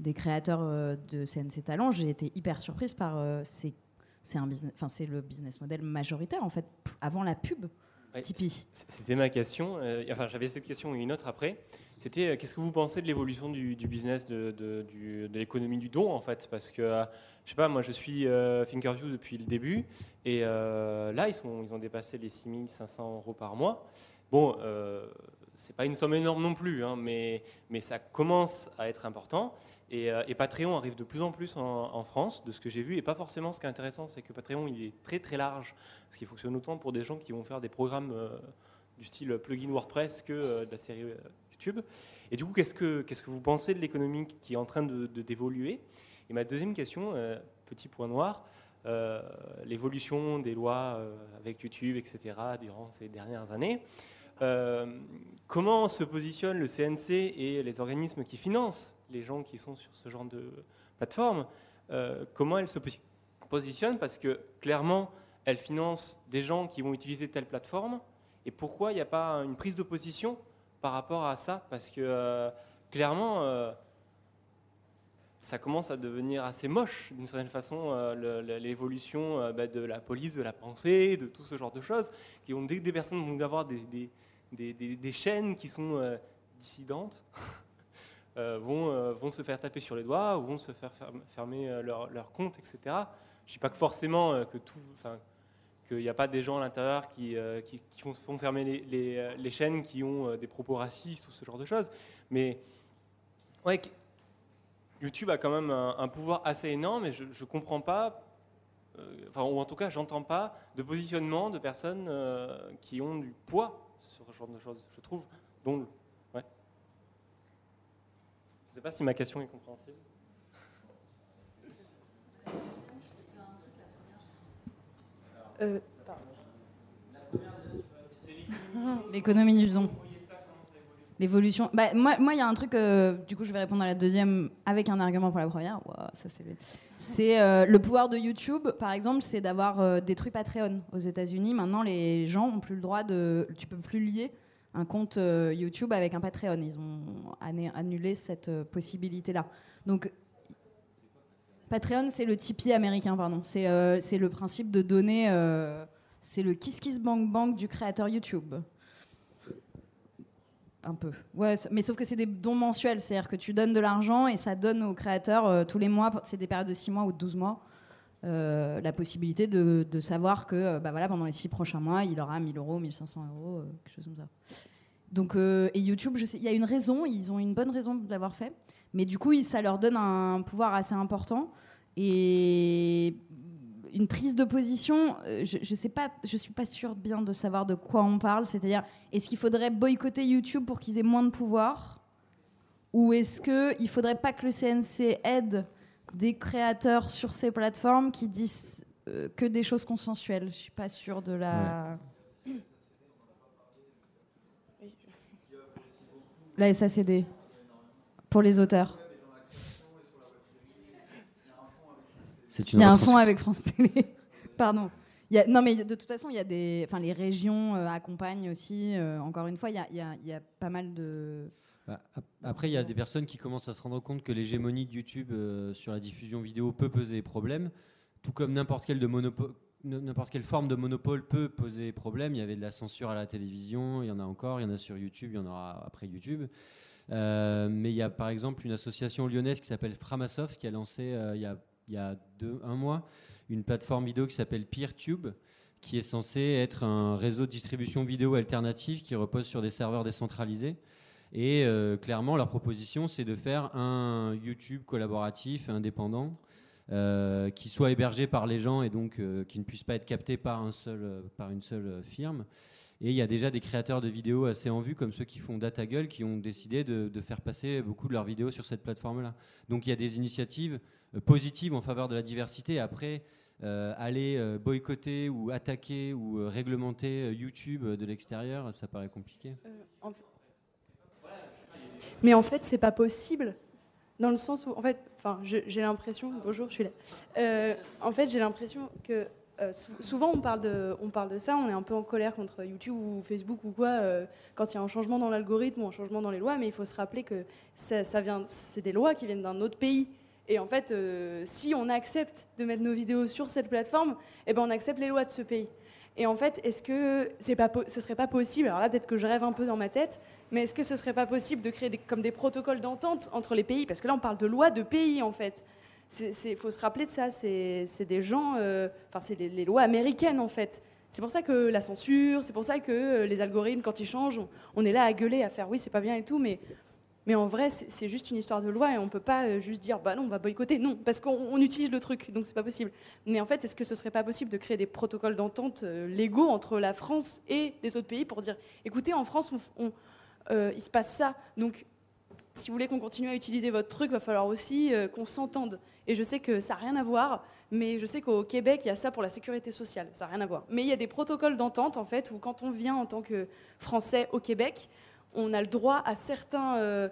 des créateurs euh, de CNC Talent. J'ai été hyper surprise par euh, ces c'est un business, enfin c'est le business model majoritaire en fait avant la pub. Ouais, Tipeee. C'était ma question. euh, enfin, j'avais cette question et une autre après. C'était euh, qu'est-ce que vous pensez de l'évolution du, du business de, de, l'économie du don en fait? Parce que euh, je sais pas, moi je suis Thinkerview depuis le début et là ils sont ils ont dépassé les 6500 euros par mois. Bon, c'est pas une somme énorme non plus, hein, mais mais ça commence à être important. Et, euh, Patreon arrive de plus en plus en, France, de ce que j'ai vu. Et pas forcément, ce qui est intéressant, c'est que Patreon, il est très très large. Parce qu'il fonctionne autant pour des gens qui vont faire des programmes euh, du style plugin WordPress que de la série YouTube. Et du coup, qu'est-ce que, que vous pensez de l'économie qui est en train de, d'évoluer? Et ma deuxième question, petit point noir, l'évolution des lois avec YouTube, etc., durant ces dernières années. Comment se positionne le CNC et les organismes qui financent les gens qui sont sur ce genre de plateforme Comment elles se positionnent Parce que clairement, elles financent des gens qui vont utiliser telle plateforme. Et pourquoi il n'y a pas une prise de position par rapport à ça? Parce que euh, clairement, euh, ça commence à devenir assez moche d'une certaine façon, euh, l'évolution bah, de la police, de la pensée, de tout ce genre de choses, qui ont, dès que des personnes vont avoir des, des, des, chaînes qui sont dissidentes, vont, vont se faire taper sur les doigts ou vont se faire fermer leur, leur compte, etc. Je ne dis pas que forcément que tout, qu'il n'y a pas des gens à l'intérieur qui, euh, font, fermer les, euh, chaînes qui ont euh, des propos racistes ou ce genre de choses. Mais YouTube a quand même un, pouvoir assez énorme et je ne comprends pas, enfin, ou en tout cas, j'entends pas de positionnement de personnes qui ont du poids genre de choses, je trouve. Donc. Je ne sais pas si ma question est compréhensible. Euh, L'économie du don. L'évolution. Bah, moi, il y a un truc. Euh, du coup, je vais répondre à la deuxième avec un argument pour la première. ça c'est. Euh, le pouvoir de YouTube, par exemple, c'est d'avoir détruit Patreon aux États-Unis. Maintenant, les gens ont plus le droit de. Tu peux plus lier un compte YouTube avec un Patreon. Ils ont annulé cette possibilité-là. Donc, Patreon, c'est le Tipeee américain, pardon. C'est euh, le principe de donner. Euh, c'est le Kiss Kiss Bank Bank du créateur YouTube. Un peu. Ouais, mais sauf que c'est des dons mensuels, c'est-à-dire que tu donnes de l'argent et ça donne aux créateurs euh, tous les mois, c'est des périodes de 6 mois ou de 12 mois, la possibilité de, de savoir que bah voilà, pendant les 6 prochains mois, il aura 1000 euros, 1500 euros, quelque chose comme ça. Donc, et YouTube, il y a une raison, ils ont une bonne raison de l'avoir fait. Mais du coup, ça leur donne un pouvoir assez important et une prise de position. Euh, je, ne sais pas, je suis pas sûre bien de savoir de quoi on parle. C'est-à-dire, est-ce qu'il faudrait boycotter YouTube pour qu'ils aient moins de pouvoir, ou est-ce que il faudrait pas que le CNC aide des créateurs sur ces plateformes qui disent euh, que des choses consensuelles? Je suis pas sûre de la. La SACD pour les auteurs. Il y a un fonds avec France Télé. Pardon. Il y a, non, mais de toute façon, il y a des, enfin, les régions euh, accompagnent aussi. Euh, encore une fois, il y, a, il, y a, il y, a, pas mal de. Bah, après, il y a des personnes qui commencent à se rendre compte que l'hégémonie de YouTube euh, sur la diffusion vidéo peut poser problème, tout comme n'importe quel de monopole n'importe quelle forme de monopole peut poser problème. Il y avait de la censure à la télévision, il y en a encore, il y en a sur YouTube, il y en aura après YouTube. Euh, mais il y a par exemple une association lyonnaise qui s'appelle Framasoft qui a lancé euh, il y a, il y a deux, un mois une plateforme vidéo qui s'appelle PeerTube qui est censé être un réseau de distribution vidéo alternatif qui repose sur des serveurs décentralisés. Et euh, clairement, leur proposition, c'est de faire un YouTube collaboratif, indépendant, qui soit hébergé par les gens et donc qui ne puisse pas être capté par, un seul, par une seule firme. Et il y a déjà des créateurs de vidéos assez en vue, comme ceux qui font DataGull, qui ont décidé de, faire passer beaucoup de leurs vidéos sur cette plateforme-là. Donc il y a des initiatives euh, positives en faveur de la diversité. Après, euh, aller euh, boycotter ou attaquer ou réglementer YouTube de l'extérieur, ça paraît compliqué. Mais en fait, c'est pas possible. Dans le sens où, en fait, j'ai l'impression, bonjour, je suis là. en fait, j'ai l'impression que euh, souvent, on parle, de, ça, on est un peu en colère contre YouTube ou Facebook ou quoi, euh, quand il y a un changement dans l'algorithme ou un changement dans les lois, mais il faut se rappeler que ça, vient, c'est des lois qui viennent d'un autre pays. Et en fait, euh, si on accepte de mettre nos vidéos sur cette plateforme, eh ben, on accepte les lois de ce pays. Et en fait, est-ce que ce serait pas possible, alors là peut-être que je rêve un peu dans ma tête, mais est-ce que ce serait pas possible de créer des, comme des protocoles d'entente entre les pays? Parce que là, on parle de lois de pays en fait. Il faut se rappeler de ça. C'est des gens, euh, enfin, c'est les, lois américaines en fait. C'est pour ça que la censure, c'est pour ça que euh, les algorithmes, quand ils changent, on, est là à gueuler, à faire oui, c'est pas bien et tout, mais, en vrai, c'est juste une histoire de loi et on peut pas euh, juste dire bah non, on va boycotter. Non, parce qu'on utilise le truc, donc c'est pas possible. Mais en fait, est-ce que ce serait pas possible de créer des protocoles d'entente légaux entre la France et les autres pays pour dire écoutez, en France, il se passe ça, donc si vous voulez qu'on continue à utiliser votre truc, il va falloir aussi qu'on s'entende. Et je sais que ça n'a rien à voir, mais je sais qu'au Québec, il y a ça pour la sécurité sociale. Ça n'a rien à voir. Mais il y a des protocoles d'entente, en fait, où quand on vient en tant que Français au Québec, on a le droit à certains. Euh,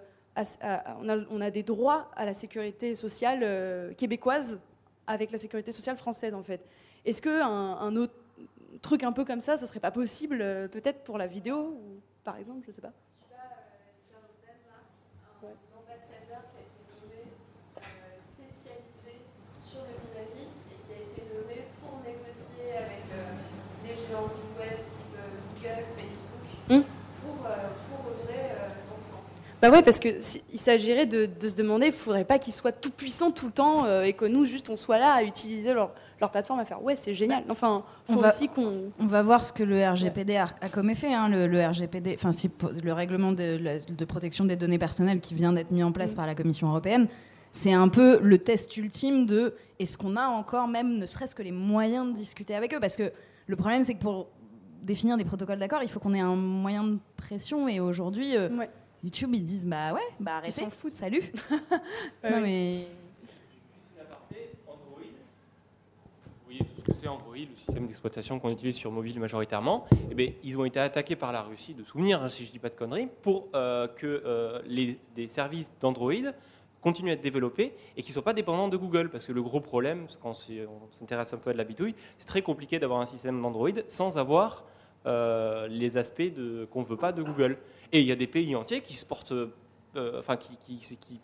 on, a, des droits à la sécurité sociale euh, québécoise avec la sécurité sociale française, en fait. Est-ce qu'un un autre truc un peu comme ça, ce serait pas possible, euh, peut-être pour la vidéo, par exemple, je sais pas Bah ouais, parce qu'il s'agirait de, se demander, il ne faudrait pas qu'ils soient tout puissants tout le temps euh, et que nous, juste, on soit là à utiliser leur, leur plateforme, à faire ouais, c'est génial. Bah, enfin, faut on va, aussi qu'on. On va voir ce que le RGPD a, comme effet. Hein, le, RGPD, enfin, si, le règlement de, de, protection des données personnelles qui vient d'être mis en place mm. par la Commission européenne, c'est un peu le test ultime de est-ce qu'on a encore même, ne serait-ce que les moyens de discuter avec eux? Parce que le problème, c'est que pour définir des protocoles d'accord, il faut qu'on ait un moyen de pression. Et aujourd'hui. Euh, YouTube, ils disent bah ouais, bah arrêtez. Ils s'en foutent. Salut. non mais. Android. Vous voyez tout ce que c'est Android, le système d'exploitation qu'on utilise sur mobile majoritairement. Eh bien, ils ont été attaqués par la Russie, de souvenir, hein, si je ne dis pas de conneries, pour euh, que euh, les, des services d'Android continuent à être développés et qu'ils ne soient pas dépendants de Google. Parce que le gros problème, quand on s'intéresse un peu à de la bitouille, c'est très compliqué d'avoir un système d'Android sans avoir euh, les aspects qu'on ne veut pas de Google. Et il y a des pays entiers qui se portent, euh, enfin, qui,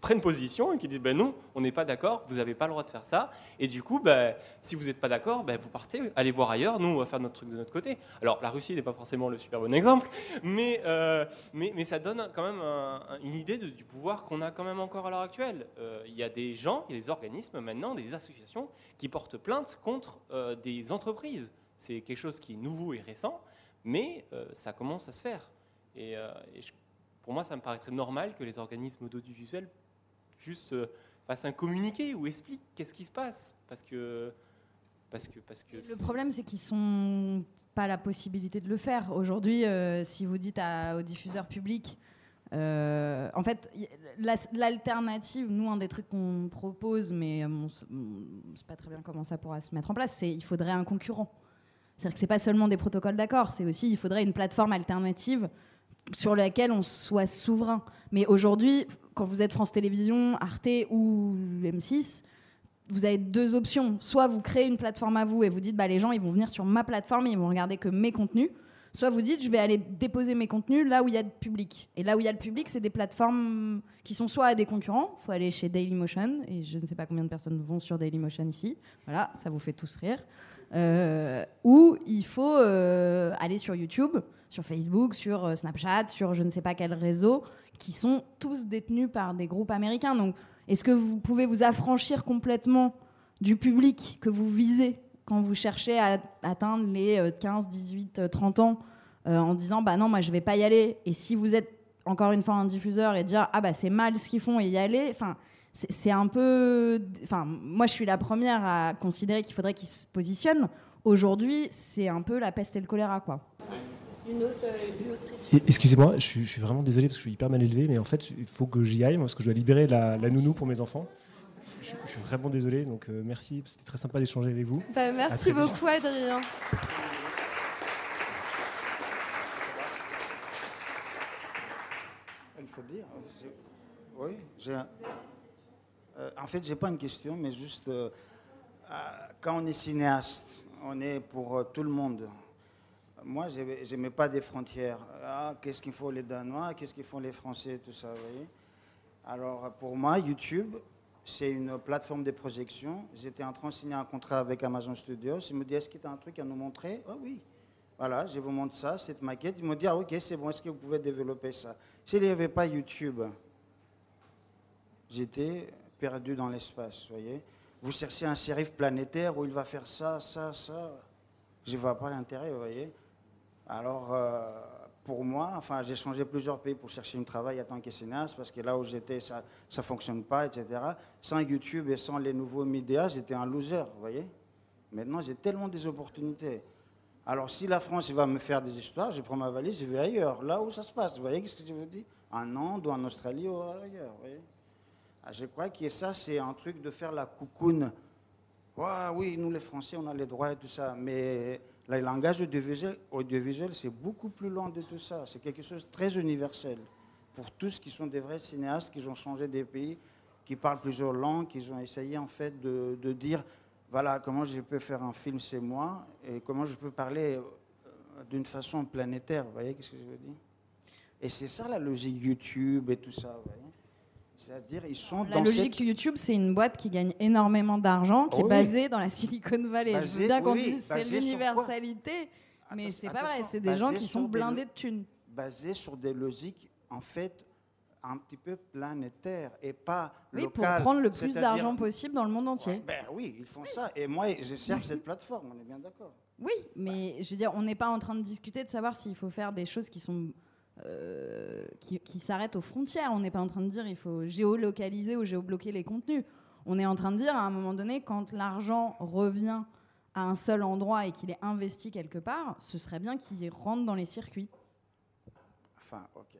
prennent position et qui disent ben non, on n'est pas d'accord, vous n'avez pas le droit de faire ça. Et du coup, ben, si vous n'êtes pas d'accord, ben, vous partez, allez voir ailleurs, nous, on va faire notre truc de notre côté. Alors, la Russie n'est pas forcément le super bon exemple, mais, euh, mais, mais, ça donne quand même une idée du pouvoir qu'on a quand même encore à l'heure actuelle. Il y a des gens, il y a des organismes maintenant, des associations qui portent plainte contre des entreprises. C'est quelque chose qui est nouveau et récent, mais ça commence à se faire. Et, euh, pour moi, ça me paraîtrait normal que les organismes audiovisuels juste euh, fassent un communiqué ou expliquent qu'est-ce qui se passe. Parce que. Parce que, parce que le problème, c'est qu'ils sont pas la possibilité de le faire. Aujourd'hui, euh, si vous dites aux diffuseurs publics, en fait, l'alternative, nous, un des trucs qu'on propose, mais on ne sait pas très bien comment ça pourra se mettre en place, c'est il faudrait un concurrent. C'est-à-dire que c'est pas seulement des protocoles d'accord, c'est aussi il faudrait une plateforme alternative sur laquelle on soit souverain. Mais aujourd'hui, quand vous êtes France Télévisions, Arte ou M6, vous avez deux options. Soit vous créez une plateforme à vous et vous dites bah, les gens ils vont venir sur ma plateforme et ils vont regarder que mes contenus. Soit vous dites je vais aller déposer mes contenus là où il y a le public. Et là où il y a le public, c'est des plateformes qui sont soit à des concurrents, il faut aller chez Dailymotion, et je ne sais pas combien de personnes vont sur Dailymotion ici. Voilà, ça vous fait tous rire. Euh, ou il faut euh, aller sur YouTube, sur Facebook, sur euh, Snapchat, sur je ne sais pas quel réseau, qui sont tous détenus par des groupes américains. Donc, est-ce que vous pouvez vous affranchir complètement du public que vous visez? Quand vous cherchez à atteindre les 15, 18, 30 ans en disant bah non, moi je vais pas y aller. Et si vous êtes encore une fois un diffuseur et dire ah bah c'est mal ce qu'ils font et y aller, enfin c'est un peu. Enfin, moi, je suis la première à considérer qu'il faudrait qu'ils se positionnent. Aujourd'hui, c'est un peu la peste et le choléra, quoi. Une autre, Excusez-moi, je suis, vraiment désolé parce que je suis hyper mal élevé, mais en fait, il faut que j'y aille parce que je dois libérer la, nounou pour mes enfants. Je, suis vraiment désolé, donc euh, merci, c'était très sympa d'échanger avec vous. Bah, merci beaucoup, Adrien. Il faut dire. Oui, j'ai un. Euh, en fait, je n'ai pas une question, mais juste, euh, euh, quand on est cinéaste, on est pour tout le monde. Moi, je n'aimais pas des frontières. Ah, qu'est-ce qu'il faut les Danois, qu'est-ce qu'ils font les Français, tout ça, vous voyez Alors, pour moi, YouTube, c'est une plateforme de projection. J'étais en train de signer un contrat avec Amazon Studios. Ils me disent, est-ce que tu as un truc à nous montrer? Ah oui. Voilà, je vous montre ça, cette maquette. Ils me disent, ah, ok, c'est bon, est-ce que vous pouvez développer ça? S'il n'y avait pas YouTube, j'étais perdu dans l'espace. Vous cherchez un shérif planétaire où il va faire ça, ça, ça. Je ne vois pas l'intérêt, vous voyez. Alors, euh, pour moi, enfin, j'ai changé plusieurs pays pour chercher un travail en tant que cinéaste parce que là où j'étais, ça ne fonctionne pas, etc. Sans YouTube et sans les nouveaux médias, j'étais un loser, vous voyez. Maintenant, j'ai tellement des opportunités. Alors, si la France va me faire des histoires, je prends ma valise, je vais ailleurs, là où ça se passe. Vous voyez ce que je veux dire? En Inde ou en Australie ou ailleurs. Vous voyez ah, je crois que ça, c'est un truc de faire la coucoune. oui, nous les Français, on a les droits et tout ça. Mais le langage audiovisuel, audiovisuel c'est beaucoup plus loin de tout ça. C'est quelque chose de très universel. Pour tous qui sont des vrais cinéastes, qui ont changé des pays, qui parlent plusieurs langues, qui ont essayé en fait de, de dire voilà comment je peux faire un film chez moi et comment je peux parler euh, d'une façon planétaire. Vous voyez ce que je veux dire? Et c'est ça la logique YouTube et tout ça. Vous voyez? C'est-à-dire, ils sont la logique YouTube, c'est une boîte qui gagne énormément d'argent, qui est basée dans la Silicon Valley. Je veux bien qu'on dise c'est l'universalité, mais c'est pas vrai. C'est des gens qui sont blindés de thunes. Basés sur des logiques, en fait, un petit peu planétaires et pas oui, pour prendre le plus d'argent possible dans le monde entier. ben oui, ils font ça. Et moi, je sers cette plateforme. On est bien d'accord. Oui, mais je veux dire, on n'est pas en train de discuter de savoir s'il faut faire des choses qui sont euh, qui, s'arrête aux frontières. On n'est pas en train de dire il faut géolocaliser ou géobloquer les contenus. On est en train de dire à un moment donné, quand l'argent revient à un seul endroit et qu'il est investi quelque part, ce serait bien qu'il rentre dans les circuits. Enfin, ok.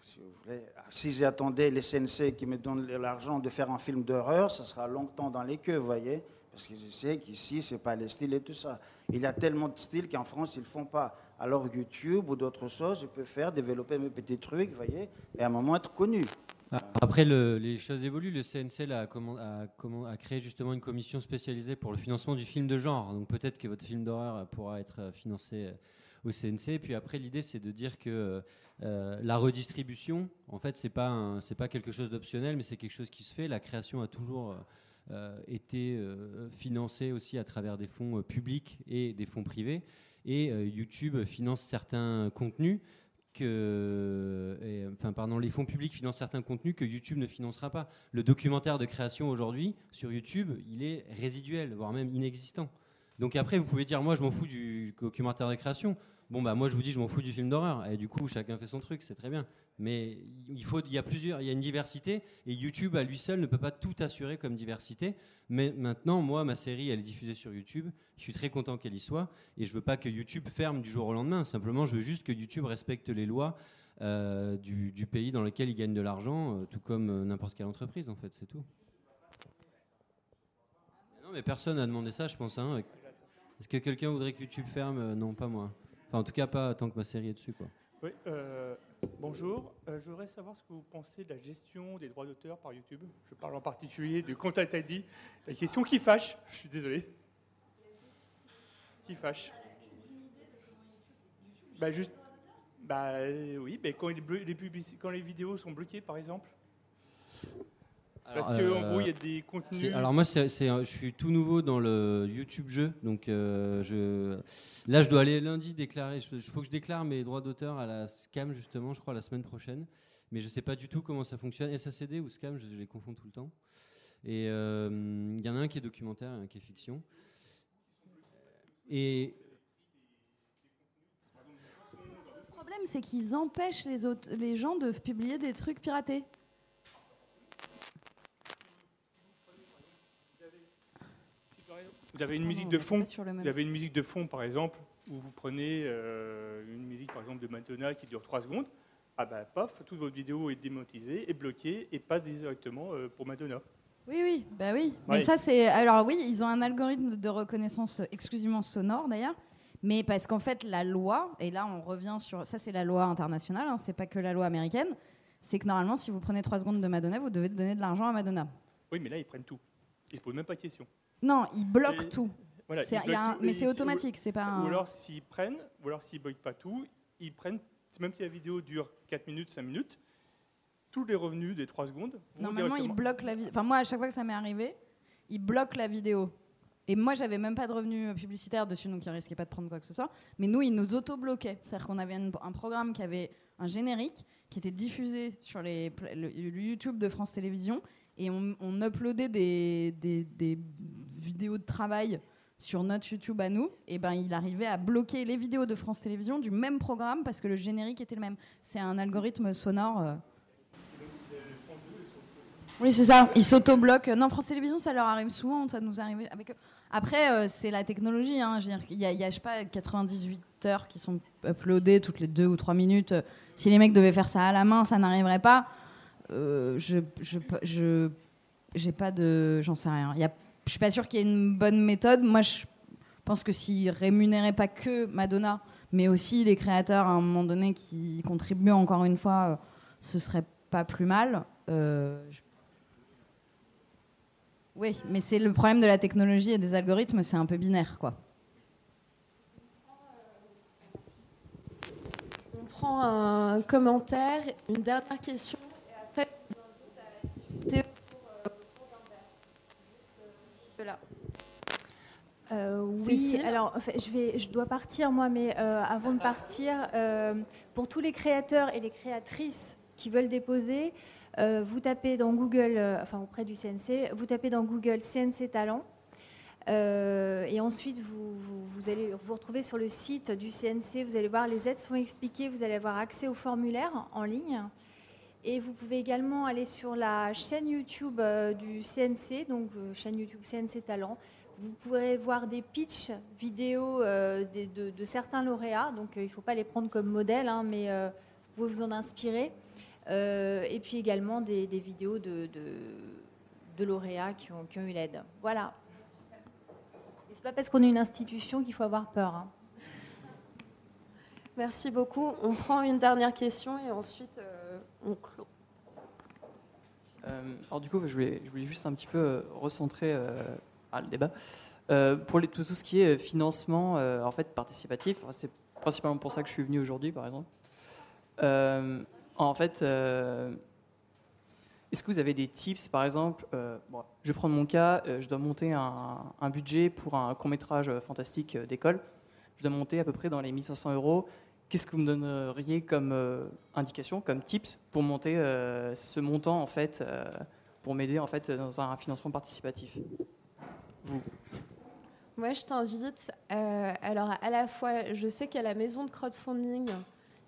Si vous voulez, si j'attendais les CNC qui me donnent l'argent de faire un film d'horreur, ça sera longtemps dans les queues, vous voyez Parce que je sais qu'ici, c'est pas les styles et tout ça. Il y a tellement de styles qu'en France, ils ne font pas. Alors YouTube ou d'autres choses, je peux faire, développer mes petits trucs, voyez, et à un moment être connu. Ah, après, les choses évoluent. Le CNC a, créé justement une commission spécialisée pour le financement du film de genre. Donc peut-être que votre film d'horreur pourra être financé au CNC. Et puis après, l'idée, c'est de dire que euh, la redistribution, en fait, c'est pas pas quelque chose d'optionnel, mais c'est quelque chose qui se fait. La création a toujours euh, été euh, financée aussi à travers des fonds publics et des fonds privés et euh, YouTube finance certains contenus que, enfin, pardon, les fonds publics financent certains contenus que YouTube ne financera pas. Le documentaire de création aujourd'hui sur YouTube, il est résiduel, voire même inexistant. Donc après, vous pouvez dire, moi, je m'en fous du documentaire de création. Bon, bah, moi, je vous dis, je m'en fous du film d'horreur. Et du coup, chacun fait son truc, c'est très bien. Mais il, y a plusieurs, il y a une diversité. Et YouTube, à lui seul, ne peut pas tout assurer comme diversité. Mais maintenant, moi, ma série, elle est diffusée sur YouTube. Je suis très content qu'elle y soit. Et je veux pas que YouTube ferme du jour au lendemain. Simplement, je veux juste que YouTube respecte les lois euh, du, pays dans lequel il gagne de l'argent, euh, tout comme euh, n'importe quelle entreprise, en fait. C'est tout. Non, mais personne n'a demandé ça, je pense. Hein. Est-ce que quelqu'un voudrait que YouTube ferme? Non, pas moi en tout cas, pas tant que ma série est dessus. Quoi. Oui, euh, bonjour. Euh, je voudrais savoir ce que vous pensez de la gestion des droits d'auteur par YouTube. Je parle en particulier de Content ID. La question qui fâche, je suis désolé. Qui fâche? Bah, juste, bah, oui, mais quand les vidéos sont bloquées, par exemple, parce qu'en euh, gros, il y a des contenus. Alors moi, c'est, je suis tout nouveau dans le YouTube jeu, donc euh, je, là, je dois aller lundi déclarer. Il faut que je déclare mes droits d'auteur à la SCAM justement, je crois, la semaine prochaine. Mais je ne sais pas du tout comment ça fonctionne. SACD ou SCAM, je, les confonds tout le temps. Et euh, il y en a un qui est documentaire et un qui est fiction. Et le problème, c'est qu'ils empêchent les, autres, les gens de publier des trucs piratés. Vous avez une musique de fond. Vous avez une musique de fond, par exemple, où vous prenez euh, une musique, par exemple, de Madonna qui dure 3 secondes. Ah ben, paf, toute votre vidéo est démonétisée, est bloquée et passe directement euh, pour Madonna. Oui, oui, bah oui. Mais ça, c'est. Alors, oui, ils ont un algorithme de reconnaissance exclusivement sonore, d'ailleurs. Mais parce qu'en fait, la loi, et là, on revient sur. Ça, c'est la loi internationale, hein, c'est pas que la loi américaine. C'est que normalement, si vous prenez 3 secondes de Madonna, vous devez donner de l'argent à Madonna. Oui, mais là, ils prennent tout. Ils ne posent même pas de questions. Non, ils bloquent tout. mais c'est automatique, c'est pas. Ou alors s'ils prennent, ou alors s'ils bloquent pas tout, ils prennent, même si la vidéo dure 4 minutes, 5 minutes, tous les revenus des 3 secondes. Normalement, ils bloquent la vidéo. Enfin, moi, à chaque fois que ça m'est arrivé, ils bloquent la vidéo. Et moi, j'avais même pas de revenus publicitaires dessus, donc ils risquaient pas de prendre quoi que ce soit. Mais nous, ils nous auto-bloquaient. C'est-à-dire qu'on avait un, programme qui avait un générique qui était diffusé sur les, le YouTube de France Télévisions et on, uploadait des, vidéos de travail sur notre YouTube à nous, et ben il arrivait à bloquer les vidéos de France Télévisions du même programme parce que le générique était le même. C'est un algorithme sonore. Euh. Oui, c'est ça. Ils s'auto-bloquent. Non, France Télévisions, ça leur arrive souvent. Ça nous arrive avec Après, euh, c'est la technologie. Hein. Il y a, y a, je sais pas, 98 heures qui sont uploadées toutes les deux ou trois minutes. Si les mecs devaient faire ça à la main, ça n'arriverait pas. Euh, je, je, j'ai pas de, j'en sais rien. Je suis pas sûre qu'il y ait une bonne méthode. Moi, je pense que s'ils rémunéraient pas que Madonna, mais aussi les créateurs à un moment donné qui contribuent encore une fois, euh, ce serait pas plus mal. Euh, oui, mais c'est le problème de la technologie et des algorithmes, c'est un peu binaire, quoi. On prend un commentaire, une dernière question, et après, vous invite à Euh, oui, alors je, vais, je dois partir moi, mais euh, avant de partir, euh, pour tous les créateurs et les créatrices qui veulent déposer, vous tapez dans Google, enfin auprès du CNC, vous tapez dans Google CNC Talent. et ensuite, vous, vous, allez vous retrouver sur le site du CNC, vous allez voir les aides sont expliquées, vous allez avoir accès au formulaire en ligne. Et vous pouvez également aller sur la chaîne YouTube du CNC, donc chaîne YouTube CNC Talent. Vous pourrez voir des pitchs vidéo euh, de, certains lauréats, donc euh, il ne faut pas les prendre comme modèle, hein, mais euh, vous pouvez vous en inspirer. et puis également des, vidéos de, lauréats qui ont, eu l'aide. Voilà. Ce n'est pas parce qu'on est une institution qu'il faut avoir peur. Hein. Merci beaucoup. On prend une dernière question et ensuite on clôt. alors du coup, je voulais, juste un petit peu recentrer le débat. Euh, pour tout, ce qui est financement euh, en fait participatif, c'est principalement pour ça que je suis venu aujourd'hui, par exemple. Euh, en fait, est-ce que vous avez des tips, par exemple Je vais prendre mon cas, je dois monter un, un budget pour un court métrage fantastique d'école. Je dois monter à peu près dans les 1500 euros. Qu'est-ce que vous me donneriez comme indication, comme tips pour monter ce montant en fait, pour m'aider en fait dans un financement participatif? Moi, je t'invite. Euh, alors, à la fois, je sais qu'à la maison de crowdfunding,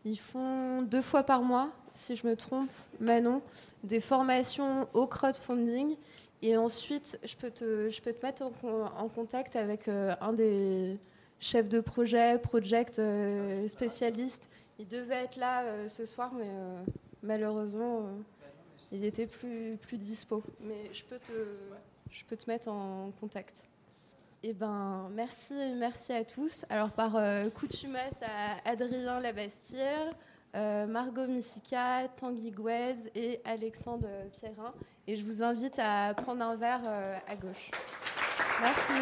ils font deux fois par mois, si je me trompe, Manon, des formations au crowdfunding. Et ensuite, je peux te, je peux te mettre en, contact avec euh, un des chefs de projet, project euh, spécialiste. Il devait être là ce soir, mais malheureusement, il était plus, plus dispo. Mais je peux te je peux te mettre en contact. Eh ben, merci, merci à tous. Alors, par euh, coutumasse à Adrien Labastire, euh, Margot Missica, Tanguy Gouez et Alexandre Pierrin. Et je vous invite à prendre un verre euh, à gauche. Merci.